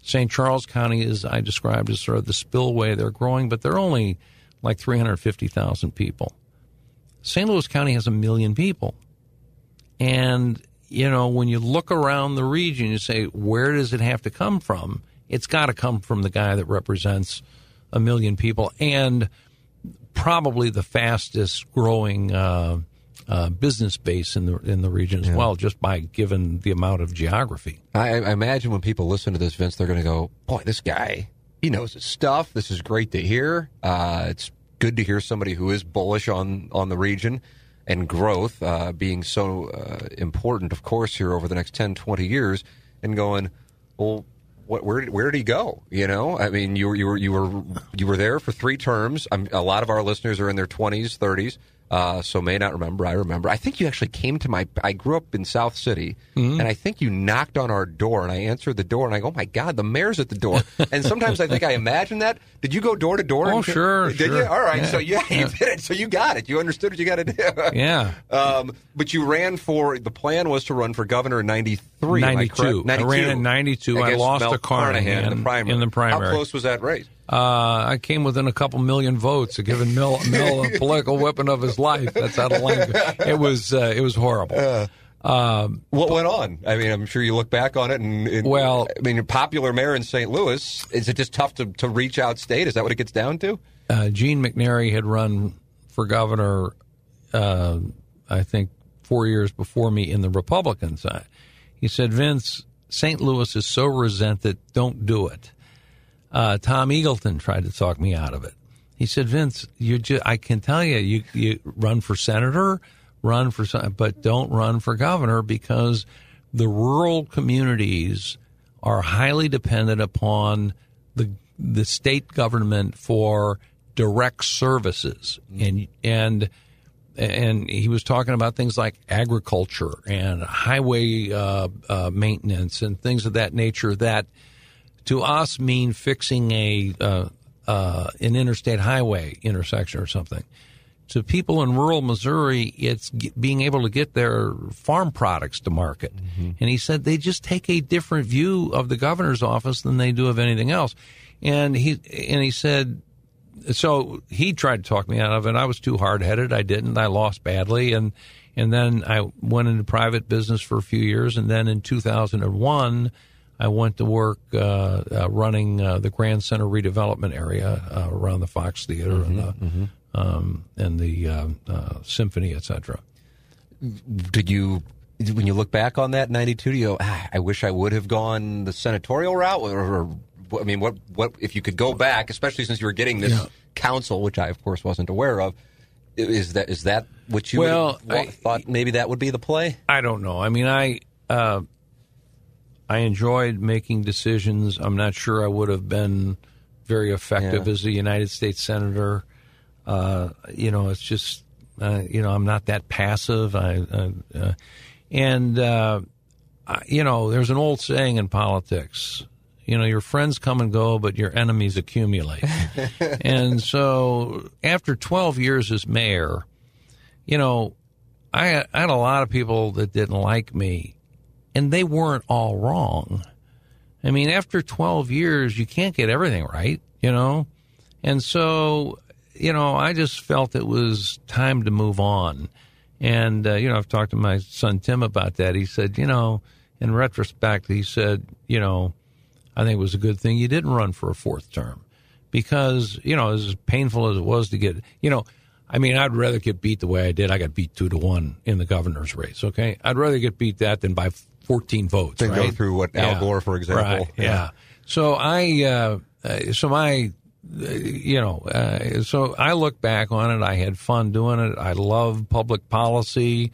St. Charles County is, I described as sort of the spillway. They're growing, but they're only like 350,000 people. St. Louis County has a million people. And, you know, when you look around the region, you say, where does it have to come from? It's got to come from the guy that represents a million people and probably the fastest growing uh, uh, business base in the in the region as well, just by given the amount of geography. I, I imagine when people listen to this, Vince, they're going to go, "Boy, this guy, he knows his stuff. This is great to hear. Uh, it's good to hear somebody who is bullish on on the region and growth uh, being so uh, important, of course, here over the next 10, 20 years." And going, well. What, where, where did he go? You know, I mean, you were you were you were you were there for three terms. I'm, a lot of our listeners are in their 20s, 30s. Uh, so may not remember. I remember. I think you actually came to my. I grew up in South City, Mm-hmm. and I think you knocked on our door, and I answered the door, and I go, "Oh my God, the mayor's at the door." and sometimes I think I imagine that. Did you go door to door? Oh, and- sure, Did sure. you? All right. Yeah, So yeah, you yeah. did it. So you got it. You understood what you got to do. Yeah. Um, but you ran for. The plan was to run for governor in '93. am I 92. I ran in 92. I lost Mel to Carnahan in the primary. in the primary. How close was that race? Uh, I came within a couple million votes of giving Mill, Mill a political weapon of his life. That's out of language. It was uh, it was horrible. What went on? I mean, I'm sure you look back on it, and, and Well- I mean, you're popular mayor in St. Louis. Is it just tough to, to reach out state? Is that what it gets down to? uh, Gene McNary had run for governor, uh, I think, four years before me in the Republican side. He said, Vince, St. Louis is so resented, don't do it. Uh, Tom Eagleton tried to talk me out of it. He said, Vince, you ju- I can tell you, you, you run for senator, run for, but don't run for governor because the rural communities are highly dependent upon the the state government for direct services and and and he was talking about things like agriculture and highway uh, uh, maintenance and things of that nature that to us mean fixing a uh, uh, an interstate highway intersection or something. To people in rural Missouri, it's g- being able to get their farm products to market. And he said they just take a different view of the governor's office than they do of anything else. And he and he said, so he tried to talk me out of it. I was too hard headed. I didn't. I lost badly, and and then I went into private business for a few years, and then in 2001. I went to work uh, uh, running uh, the Grand Center redevelopment area uh, around the Fox Theater and the um, and the uh, uh, symphony, etc. Did you, when you look back on that '92, do you go, ah, I wish I would have gone the senatorial route? Or, or I mean, what, what if you could go back, especially since you were getting this Yeah. counsel, which I, of course, wasn't aware of? Is that is that what you Well, would have I- thought? Maybe that would be the play. I don't know. I mean, I uh, I enjoyed making decisions. I'm not sure I would have been very effective Yeah. as a United States senator. Uh, you know, it's just uh, you know I'm not that passive. I uh, uh, and uh, I, you know, there's an old saying in politics. You know, your friends come and go, but your enemies accumulate. and so, after 12 years as mayor, you know, I I had a lot of people that didn't like me, and they weren't all wrong. I mean, after 12 years, you can't get everything right, you know? And so, you know, I just felt it was time to move on. And, uh, you know, I've talked to my son Tim about that. He said, you know, in retrospect, he said, you know, I think it was a good thing you didn't run for a fourth term because, you know, as painful as it was to get, you know, I mean, I'd rather get beat the way I did. I got beat two to one in the governor's race. Okay, I'd rather get beat that than by 14 votes. Than go through what Al Gore, for example. Right. Yeah. Yeah. So I, uh, uh, so my, uh, you know, uh, so I look back on it. I had fun doing it. I love public policy.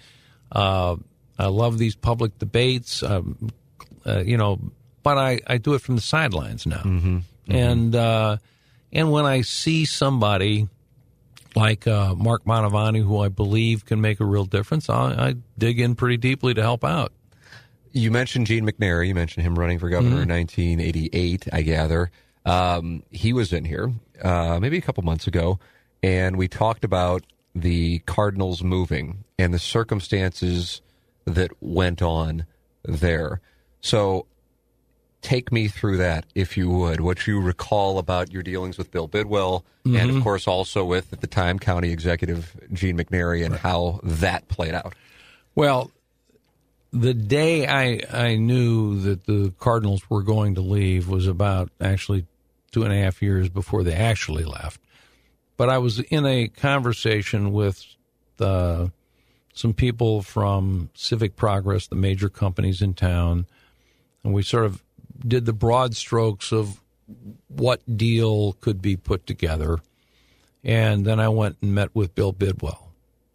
Uh, I love these public debates. Um, uh, you know, but I, I do it from the sidelines now. And uh, and when I see somebody like uh, Mark Mantovani, who I believe can make a real difference, I, I dig in pretty deeply to help out. You mentioned Gene McNary. You mentioned him running for governor in 1988, I gather. Um, he was in here uh, maybe a couple months ago, and we talked about the Cardinals moving and the circumstances that went on there. So take me through that, if you would, what you recall about your dealings with Bill Bidwell, and of course also with, at the time, County Executive Gene McNary and how that played out. Well, the day I I knew that the Cardinals were going to leave was about actually two and a half years before they actually left. But I was in a conversation with uh, some people from Civic Progress, the major companies in town, and we sort of did the broad strokes of what deal could be put together. And then I went and met with Bill Bidwell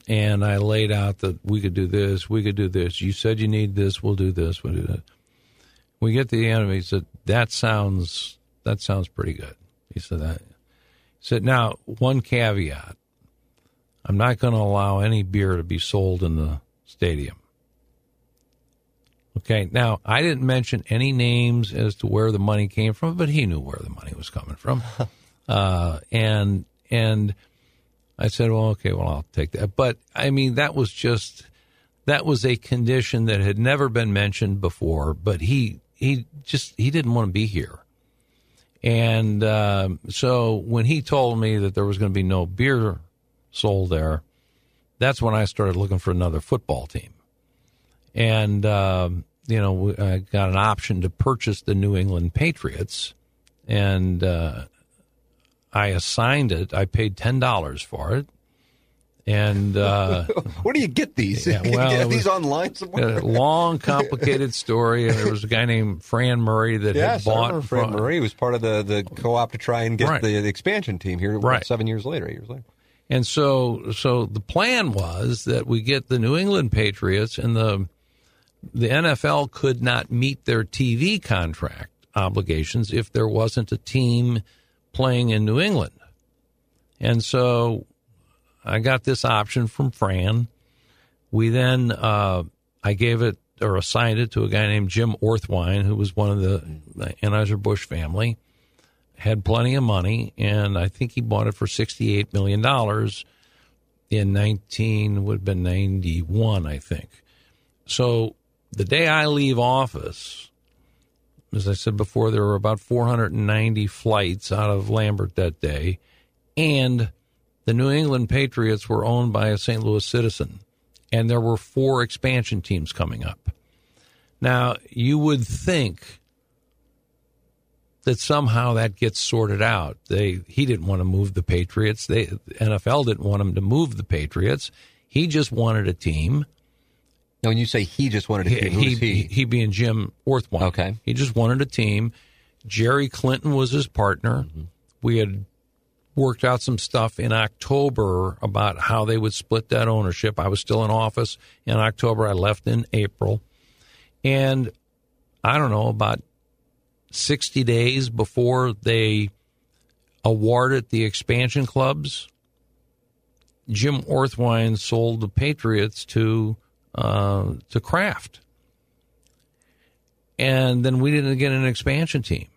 and I laid out that we could do this, we could do this. You said you need this, we'll do this, we'll do that. We get to the end of it. He said, "That sounds that sounds pretty good." He said that. He said, "Now, one caveat: I'm not going to allow any beer to be sold in the stadium." Okay. Now, I didn't mention any names as to where the money came from, but he knew where the money was coming from, uh, and and. I said, well, okay, well, I'll take that. But I mean, that was just, that was a condition that had never been mentioned before, but he, he just, he didn't want to be here. And um, so when he told me that there was going to be no beer sold there, that's when I started looking for another football team. And, um, you know, I got an option to purchase the New England Patriots. And, uh, I assigned it. I paid ten dollars for it, and uh, Where do you get these? Yeah, well, get these online somewhere? a long, complicated story. And there was a guy named Fran Murray that Yes, had bought Fran from- Murray was part of the, the co-op to try and get Right. the, the expansion team here Right. seven years later, eight years later. And so, so the plan was that we get the New England Patriots, and the the NFL could not meet their TV contract obligations if there wasn't a team playing in New England. And so, I got this option from Fran. We then uh, I gave it or assigned it to a guy named Jim Orthwein, who was one of the, the Anheuser Busch family had plenty of money, and I think he bought it for sixty-eight million dollars in nineteen would have been ninety-one, I think. So the day I leave office, as I said before, there were about four hundred and ninety flights out of Lambert that day, and the New England Patriots were owned by a St. Louis citizen, and there were four expansion teams coming up. Now you would think that somehow that gets sorted out. They he didn't want to move the Patriots. They NFL didn't want him to move the Patriots. He just wanted a team. Now, when you say he just wanted to He team, he, who's he? he being Jim Orthwein. Okay. He just wanted a team. Jerry Clinton was his partner. Mm-hmm. We had worked out some stuff in October about how they would split that ownership. I was still in office in October. I left in April. And I don't know, about 60 days before they awarded the expansion clubs, Jim Orthwein sold the Patriots to uh, to Kraft, and then we didn't get an expansion team.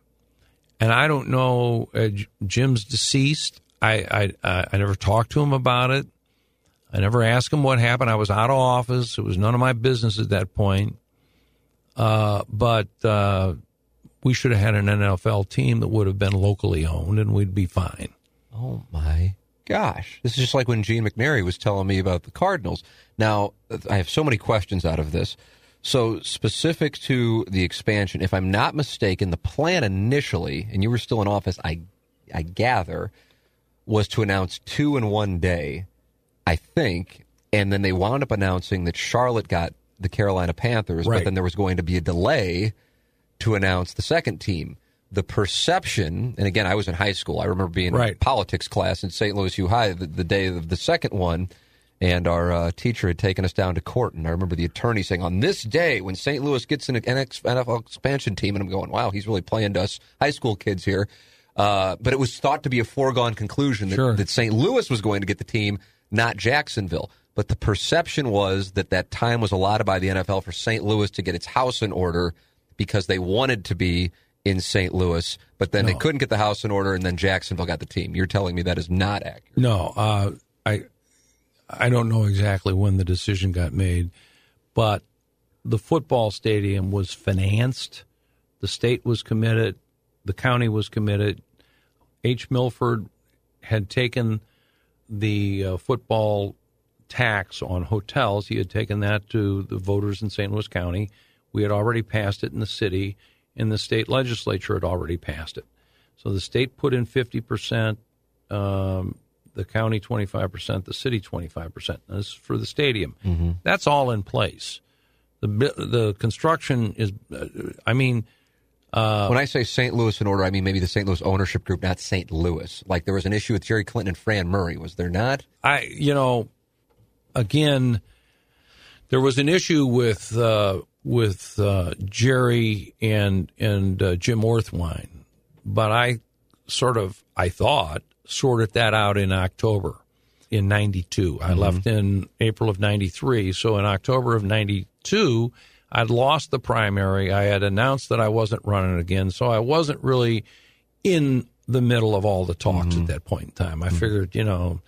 And I don't know. Uh, Jim's deceased. I, I I never talked to him about it. I never asked him what happened. I was out of office. It was none of my business at that point. Uh, but uh, we should have had an NFL team that would have been locally owned, and we'd be fine. Oh my gosh! This is just like when Gene McNary was telling me about the Cardinals. Now I have so many questions out of this. So specific to the expansion, if I'm not mistaken, the plan initially, and you were still in office, I I gather, was to announce two in one day, I think, and then they wound up announcing that Charlotte got the Carolina Panthers, Right. but then there was going to be a delay to announce the second team. The perception, and again, I was in high school. I remember being in Right. politics class in St. Louis U High the, the day of the second one, and our uh, teacher had taken us down to court. And I remember the attorney saying, "On this day, when St. Louis gets an NFL expansion team," and I'm going, "Wow, he's really playing to us high school kids here." Uh, but it was thought to be a foregone conclusion that, Sure. that St. Louis was going to get the team, not Jacksonville. But the perception was that that time was allotted by the NFL for St. Louis to get its house in order because they wanted to be in St. Louis, but then they couldn't get the house in order, and then Jacksonville got the team. You're telling me that is not accurate. No, uh, I I don't know exactly when the decision got made, but the football stadium was financed. The state was committed. The county was committed. H. Milford had taken the uh, football tax on hotels. He had taken that to the voters in St. Louis County. We had already passed it in the city, and the state legislature had already passed it. So the state put in 50%, um, the county 25%, the city 25%. That's for the stadium. That's all in place. The the construction is, uh, I mean, Uh, when I say St. Louis in order, I mean maybe the St. Louis ownership group, not St. Louis. Like there was an issue with Jerry Clinton and Fran Murray, was there not? I, you know, again, there was an issue with uh, with uh, Jerry and and uh, Jim Orthwein, but I sort of I thought sorted that out in October in '92. I mm-hmm. left in April of '93, so in October of '92. I'd lost the primary. I had announced that I wasn't running again, so I wasn't really in the middle of all the talks at mm-hmm. that point in time. I mm-hmm. figured, you know,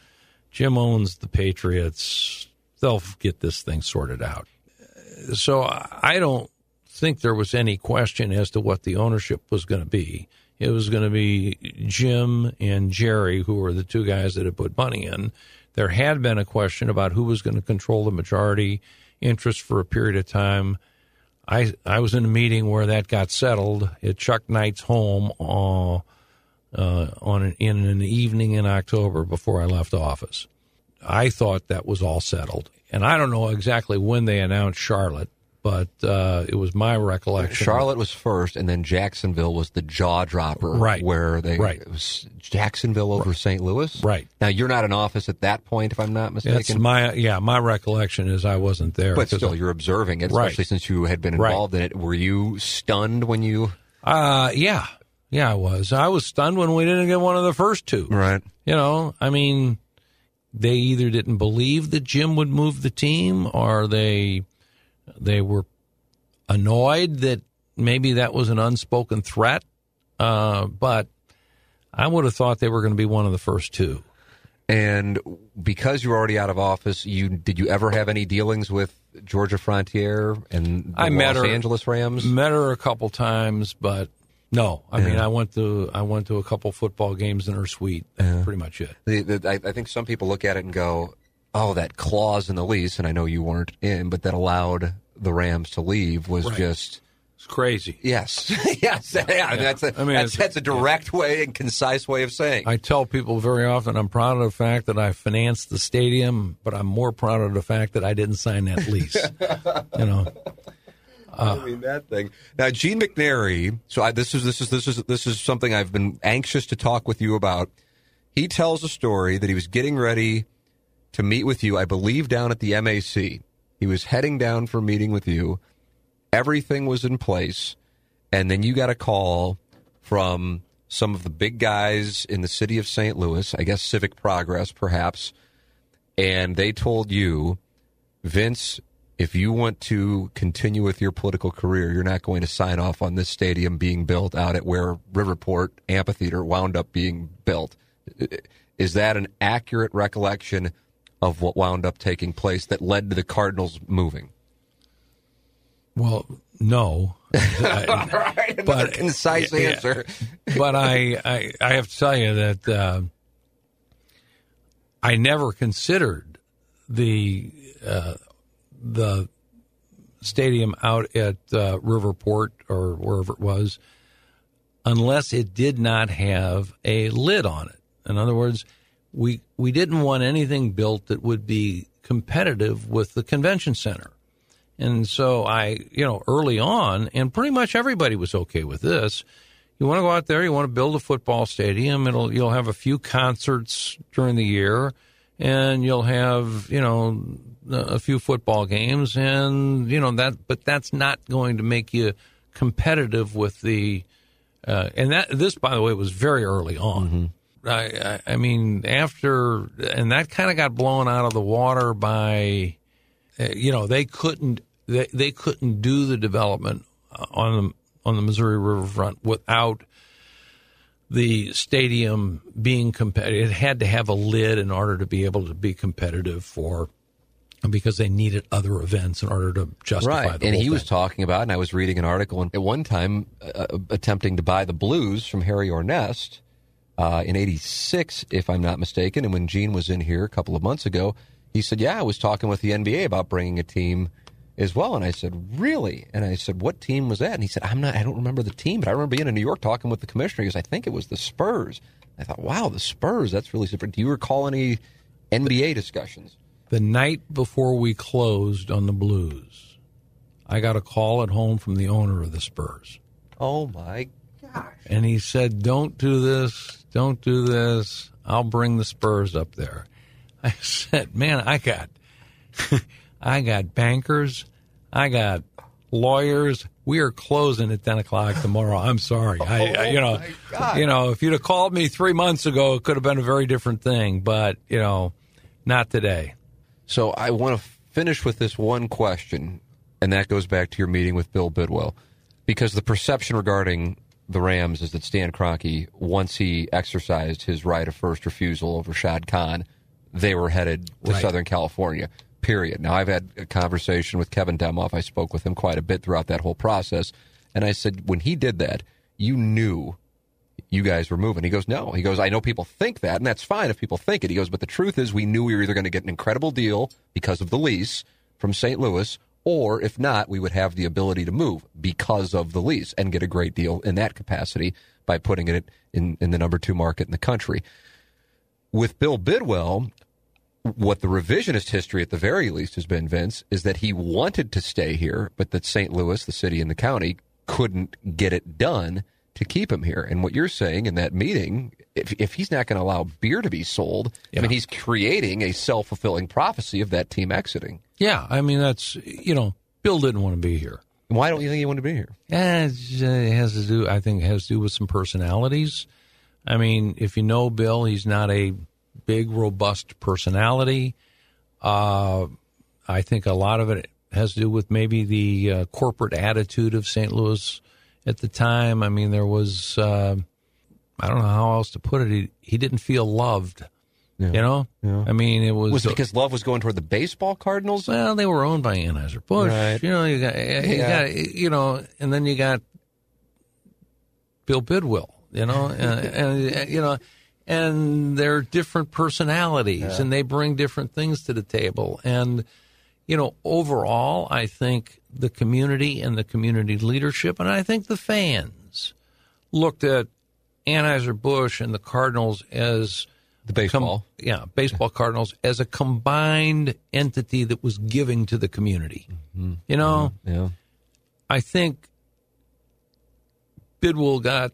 Jim owns the Patriots. They'll get this thing sorted out. So I don't think there was any question as to what the ownership was going to be. It was going to be Jim and Jerry, who were the two guys that had put money in. There had been a question about who was going to control the majority interest for a period of time. I I was in a meeting where that got settled at Chuck Knight's home uh, uh, on an, in an evening in October before I left office. I thought that was all settled, and I don't know exactly when they announced Charlotte, but uh, it was my recollection. Charlotte was first, and then Jacksonville was the jaw dropper, Right. Where they Right. it was Jacksonville over St. Louis, Right. Now you're not in office at that point, if I'm not That's mistaken. my yeah. My recollection is I wasn't there. but still, you're observing it, Right. especially since you had been Right. involved in it. Were you stunned when you? Uh, yeah, yeah, I was. I was stunned when we didn't get one of the first two. Right. You know, I mean, they either didn't believe that Jim would move the team, or they they were annoyed that maybe that was an unspoken threat. Uh, but I would have thought they were going to be one of the first two. And because you're already out of office, you did you ever have any dealings with Georgia Frontiere and the I met Los her- Angeles Rams? Met her a couple times, but no. I mean, I went to I went to a couple football games in her suite. That's pretty much it. The, the, I, I think some people look at it and go, "Oh, that clause in the lease," and I know you weren't in, but that allowed the Rams to leave was Right. just It's crazy. yes, yes. Yeah, I mean, that's a I mean, that's, that's a direct way and concise way of saying. I tell people very often I'm proud of the fact that I financed the stadium, but I'm more proud of the fact that I didn't sign that lease. you know, I mean that thing. Now, Gene McNary. So I, this is this is this is this is something I've been anxious to talk with you about. he tells a story that he was getting ready to meet with you, I believe, down at the MAC. He was heading down for meeting with you. Everything was in place. And then you got a call from some of the big guys in the city of St. Louis, I guess Civic Progress, perhaps. And they told you, Vince, if you want to continue with your political career, you're not going to sign off on this stadium being built out at where Riverport Amphitheater wound up being built. Is that an accurate recollection of what wound up taking place that led to the Cardinals moving? Well, no. right, but concise yeah, answer. but I, I, I have to tell you that uh, I never considered the uh, the stadium out at uh, Riverport or wherever it was, unless it did not have a lid on it. In other words, we we didn't want anything built that would be competitive with the convention center. And so I, you know, early on, and pretty much everybody was okay with this. You want to go out there, you want to build a football stadium. It'll you'll have a few concerts during the year, and you'll have you know a few football games, and you know that. But that's not going to make you competitive with the. Uh, and that this, by the way, was very early on. Mm-hmm. I, I, mean, after, and that kind of got blown out of the water by, uh, you know, they couldn't, they, they couldn't do the development on the, on the Missouri Riverfront without the stadium being competitive. It had to have a lid in order to be able to be competitive for, because they needed other events in order to justify right. and he thing. was talking about, and I was reading an article and at one time uh, attempting to buy the Blues from Harry Ornest uh, in 86, if I'm not mistaken. And when Gene was in here a couple of months ago, he said, Yeah, I was talking with the NBA about bringing a team as well. And I said, Really? And I said, What team was that? And he said, I'm not, I don't remember the team, but I remember being in New York talking with the commissioner. He goes, I think it was the Spurs. I thought, Wow, the Spurs, that's really super. Do you recall any NBA discussions? The night before we closed on the Blues, I got a call at home from the owner of the Spurs. Oh, my gosh. And he said, Don't do this don't do this. I'll bring the Spurs up there. I said, man, I got, I got bankers. I got lawyers. We are closing at 10 o'clock tomorrow. I'm sorry. I, I oh you know, you know, if you'd have called me three months ago, it could have been a very different thing, but you know, not today. So I want to finish with this one question, and that goes back to your meeting with Bill Bidwell, because the perception regarding the Rams is that Stan Kroenke, once he exercised his right of first refusal over Shad Khan, they were headed to right. Southern California. Period. Now I've had a conversation with Kevin Demoff. I spoke with him quite a bit throughout that whole process, and I said when he did that, you knew you guys were moving. He goes, no. He goes, I know people think that, and that's fine if people think it. He goes, but the truth is, we knew we were either going to get an incredible deal because of the lease from St. Louis, or if not, we would have the ability to move because of the lease and get a great deal in that capacity by putting it in, in the number two market in the country. With Bill Bidwell, what the revisionist history at the very least has been, Vince, is that he wanted to stay here, but that St. Louis, the city and the county, couldn't get it done to keep him here. And what you're saying in that meeting, if, if he's not going to allow beer to be sold, yeah. I mean, he's creating a self fulfilling prophecy of that team exiting. Yeah, I mean that's you know Bill didn't want to be here. Why don't you think he wanted to be here? Eh, it has to do. I think it has to do with some personalities. I mean, if you know Bill, he's not a big, robust personality. Uh, I think a lot of it has to do with maybe the uh, corporate attitude of St. Louis at the time. I mean, there was, uh, I don't know how else to put it. He, he didn't feel loved yeah. You know, yeah. I mean, it was was it because love was going toward the baseball Cardinals. Well, they were owned by Anheuser Busch. Right. You know, you got, you yeah. got, you know, and then you got Bill Bidwell. You know, and, and, you know, and they're different personalities, and they bring different things to the table. And you know, overall, I think the community and the community leadership, and I think the fans looked at Anheuser Busch and the Cardinals as the baseball. Com- yeah, baseball Cardinals as a combined entity that was giving to the community. Mm-hmm. You know, yeah. I think Bidwell got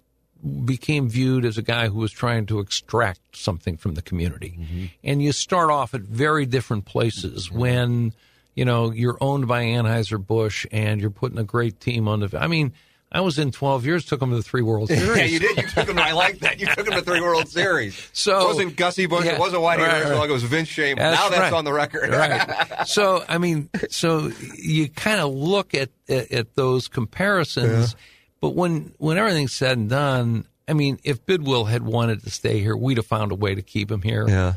became viewed as a guy who was trying to extract something from the community. Mm-hmm. And you start off at very different places mm-hmm. when, you know, you're owned by Anheuser-Busch and you're putting a great team on the. I mean, I was in 12 years, took them to the three World Series. yeah, you did. You took them. I like that. You took them to three World Series. So it wasn't Gussie Busch. Yeah, it wasn't Whitey right, right. It was Vince Shame. That's now that's right. on the record. right. So I mean, so you kind of look at, at, at those comparisons, yeah. but when when everything's said and done, I mean, if Bidwill had wanted to stay here, we'd have found a way to keep him here. Yeah.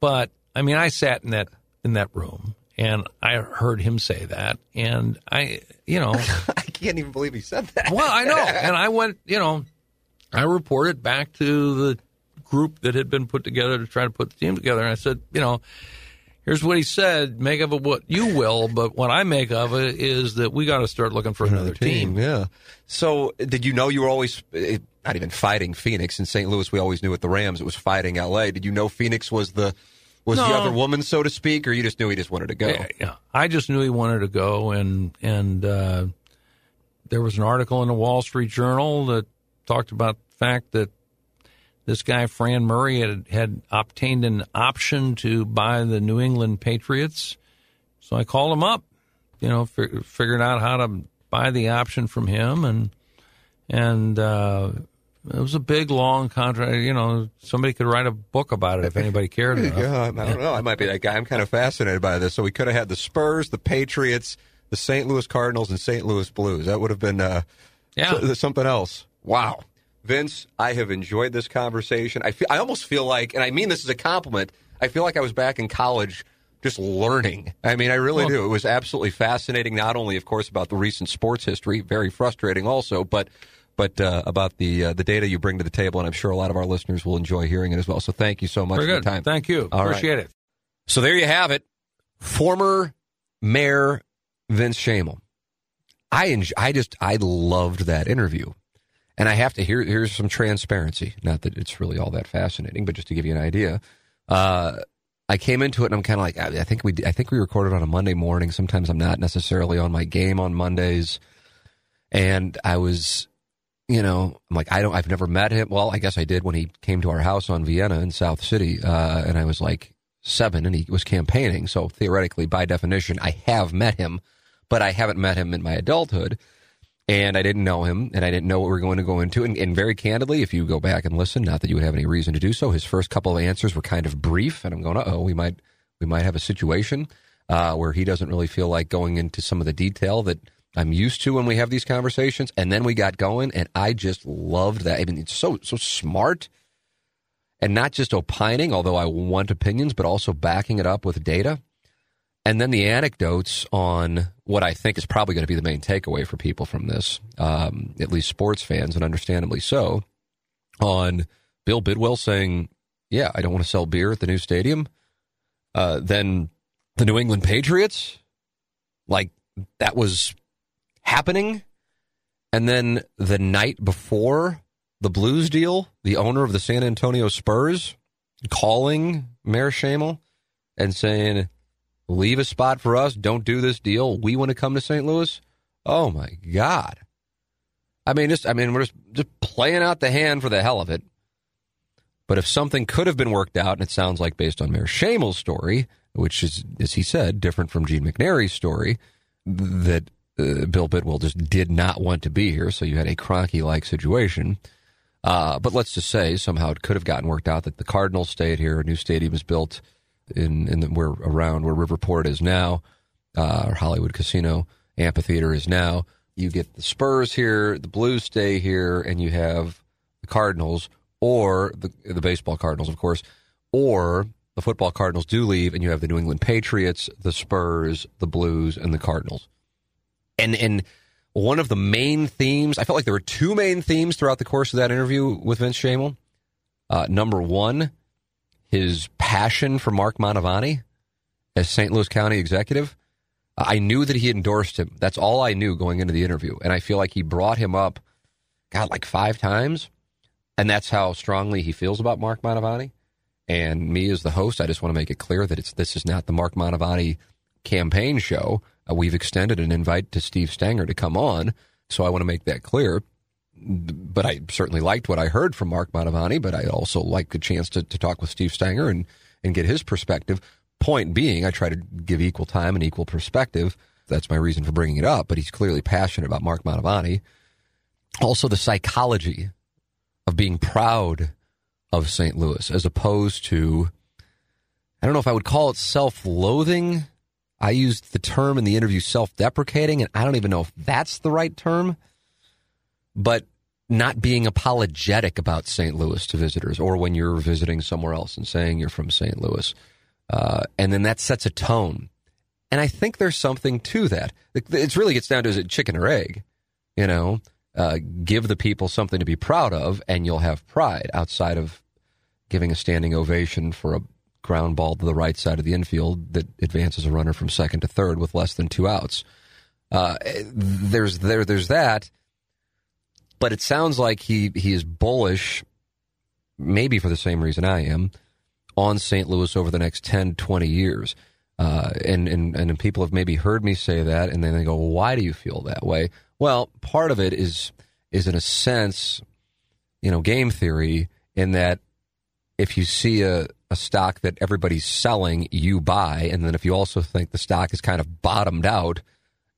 But I mean, I sat in that in that room and I heard him say that, and I, you know, I can't even believe he said that. well, I know, and I went, you know, I reported back to the group that had been put together to try to put the team together, and I said, you know, here's what he said. Make of it what you will, but what I make of it is that we got to start looking for another, another team. team. Yeah. So, did you know you were always eh, not even fighting Phoenix in St. Louis? We always knew with the Rams it was fighting L.A. Did you know Phoenix was the was no. the other woman, so to speak, or you just knew he just wanted to go? Yeah, yeah. I just knew he wanted to go, and and uh, there was an article in the Wall Street Journal that talked about the fact that this guy Fran Murray had had obtained an option to buy the New England Patriots. So I called him up, you know, figured out how to buy the option from him, and and uh, it was a big, long contract. You know, somebody could write a book about it if anybody cared enough. Yeah, I don't know. I might be that guy. I'm kind of fascinated by this. So we could have had the Spurs, the Patriots, the St. Louis Cardinals, and St. Louis Blues. That would have been uh, yeah. something else. Wow. Vince, I have enjoyed this conversation. I feel, I almost feel like, and I mean this as a compliment, I feel like I was back in college just learning. I mean, I really well, do. It was absolutely fascinating, not only, of course, about the recent sports history, very frustrating also, but but uh, about the uh, the data you bring to the table, and I'm sure a lot of our listeners will enjoy hearing it as well. So thank you so much Very for good. your time. Thank you. All Appreciate right. it. So there you have it. Former Mayor Vince Schoemehl. I enjoy, I just I loved that interview, and I have to hear here's some transparency. Not that it's really all that fascinating, but just to give you an idea. Uh, I came into it and I'm kind of like I think we I think we recorded on a Monday morning. Sometimes I'm not necessarily on my game on Mondays, and I was you know, I'm like, I don't, I've never met him. Well, I guess I did when he came to our house on Vienna in South City, uh, and I was like seven, and he was campaigning. So theoretically, by definition, I have met him, but I haven't met him in my adulthood, and I didn't know him, and I didn't know what we were going to go into. And, and very candidly, if you go back and listen, not that you would have any reason to do so, his first couple of answers were kind of brief, and I'm going, oh, we might, we might have a situation uh, where he doesn't really feel like going into some of the detail that I'm used to when we have these conversations. And then we got going, and I just loved that. I mean, it's so so smart, and not just opining, although I want opinions, but also backing it up with data. And then the anecdotes on what I think is probably going to be the main takeaway for people from this, um, at least sports fans, and understandably so, on Bill Bidwell saying, "Yeah, I don't want to sell beer at the new stadium." Uh, then the New England Patriots, like that was happening. And then the night before the Blues deal, the owner of the San Antonio Spurs calling Mayor Schoemehl and saying, leave a spot for us. Don't do this deal. We want to come to St. Louis. Oh my God. I mean, just, I mean, we're just, just playing out the hand for the hell of it. But if something could have been worked out, and it sounds like based on Mayor Schoemehl's story, which is, as he said, different from Gene McNary's story, that uh, Bill Bidwill just did not want to be here, so you had a Kroenke like situation. Uh, but let's just say somehow it could have gotten worked out that the Cardinals stayed here, a new stadium is built in in the, where around where Riverport is now, uh, or Hollywood Casino Amphitheater is now. You get the Spurs here, the Blues stay here, and you have the Cardinals or the the baseball Cardinals, of course, or the football Cardinals do leave, and you have the New England Patriots, the Spurs, the Blues, and the Cardinals and and one of the main themes, I felt like there were two main themes throughout the course of that interview with Vince Schoemehl. Uh, number one, his passion for Mark Mantovani as St. Louis County executive. I knew that he endorsed him. That's all I knew going into the interview. And I feel like he brought him up, God, like five times. And that's how strongly he feels about Mark Mantovani. And me as the host, I just want to make it clear that it's this is not the Mark Mantovani campaign show. Uh, we've extended an invite to Steve Stenger to come on, so I want to make that clear. but I certainly liked what I heard from Mark Mantovani. But I also liked the chance to, to talk with Steve Stenger and and get his perspective. Point being, I try to give equal time and equal perspective. That's my reason for bringing it up. But he's clearly passionate about Mark Mantovani. Also, the psychology of being proud of St. Louis, as opposed to, I don't know if I would call it self-loathing. I used the term in the interview self-deprecating, and I don't even know if that's the right term. But not being apologetic about St. Louis to visitors or when you're visiting somewhere else and saying you're from St. Louis. Uh, and then that sets a tone. And I think there's something to that. It really gets down to is it chicken or egg? You know, uh, give the people something to be proud of, and you'll have pride outside of giving a standing ovation for a ground ball to the right side of the infield that advances a runner from second to third with less than two outs. Uh, there's there there's that but it sounds like he he is bullish, maybe for the same reason I am, on St. Louis over the next 10, 20 years. Uh, and, and and people have maybe heard me say that, and then they go, well, "Why do you feel that way?" Well, part of it is is in a sense, you know, game theory, in that if you see a, a stock that everybody's selling, you buy, and then if you also think the stock is kind of bottomed out,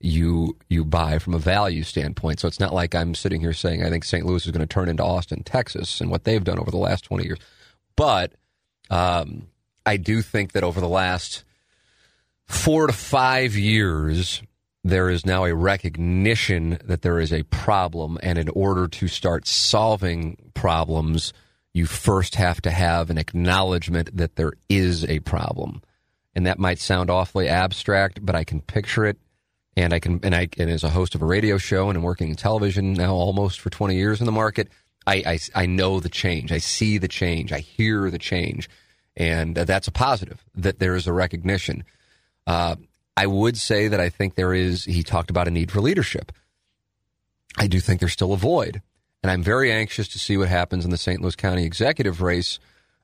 you you buy from a value standpoint. So it's not like I'm sitting here saying I think St. Louis is going to turn into Austin, Texas, and what they've done over the last 20 years. But um, I do think that over the last four to five years, there is now a recognition that there is a problem, and in order to start solving problems, you first have to have an acknowledgement that there is a problem. And that might sound awfully abstract, but I can picture it and I can and I and as a host of a radio show and I'm working in television now almost for 20 years in the market. I, I, I know the change. I see the change. I hear the change, and that's a positive that there is a recognition. Uh, I would say that I think there is. He talked about a need for leadership. I do think there's still a void, and I'm very anxious to see what happens in the St. Louis County executive race.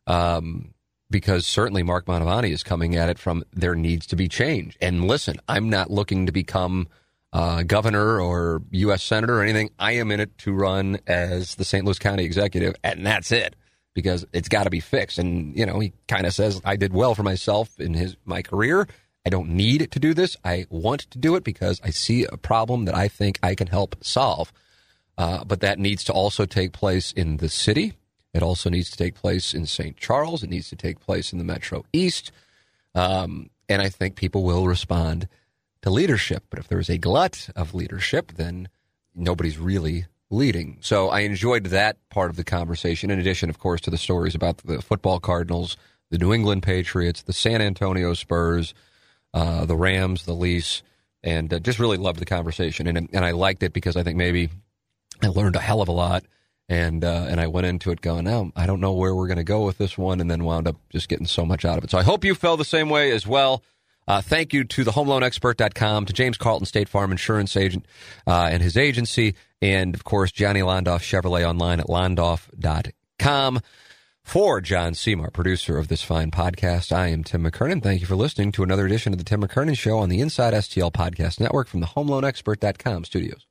Um, because certainly Mark Mantovani is coming at it from there needs to be change. And listen, I'm not looking to become uh, governor or U.S. senator or anything. I am in it to run as the St. Louis County executive, and that's it because it's got to be fixed. And you know, he kind of says I did well for myself in his my career. I don't need to do this. I want to do it because I see a problem that I think I can help solve. Uh, but that needs to also take place in the city it also needs to take place in St. Charles. It needs to take place in the Metro East. Um, and I think people will respond to leadership. But if there is a glut of leadership, then nobody's really leading. So I enjoyed that part of the conversation, in addition, of course, to the stories about the football Cardinals, the New England Patriots, the San Antonio Spurs, uh, the Rams, the Leafs, and uh, just really loved the conversation. And, and I liked it because I think maybe I learned a hell of a lot and uh, and I went into it going, oh, I don't know where we're going to go with this one, and then wound up just getting so much out of it. So I hope you felt the same way as well. Uh, thank you to the homeloanexpert.com, to James Carlton State Farm Insurance Agent uh, and his agency, and of course, Johnny Londoff Chevrolet online at londoff.com. For John Seymour, producer of this fine podcast, I am Tim McKernan. Thank you for listening to another edition of the Tim McKernan Show on the Inside STL Podcast Network from the HomeLoanExpert.com studios.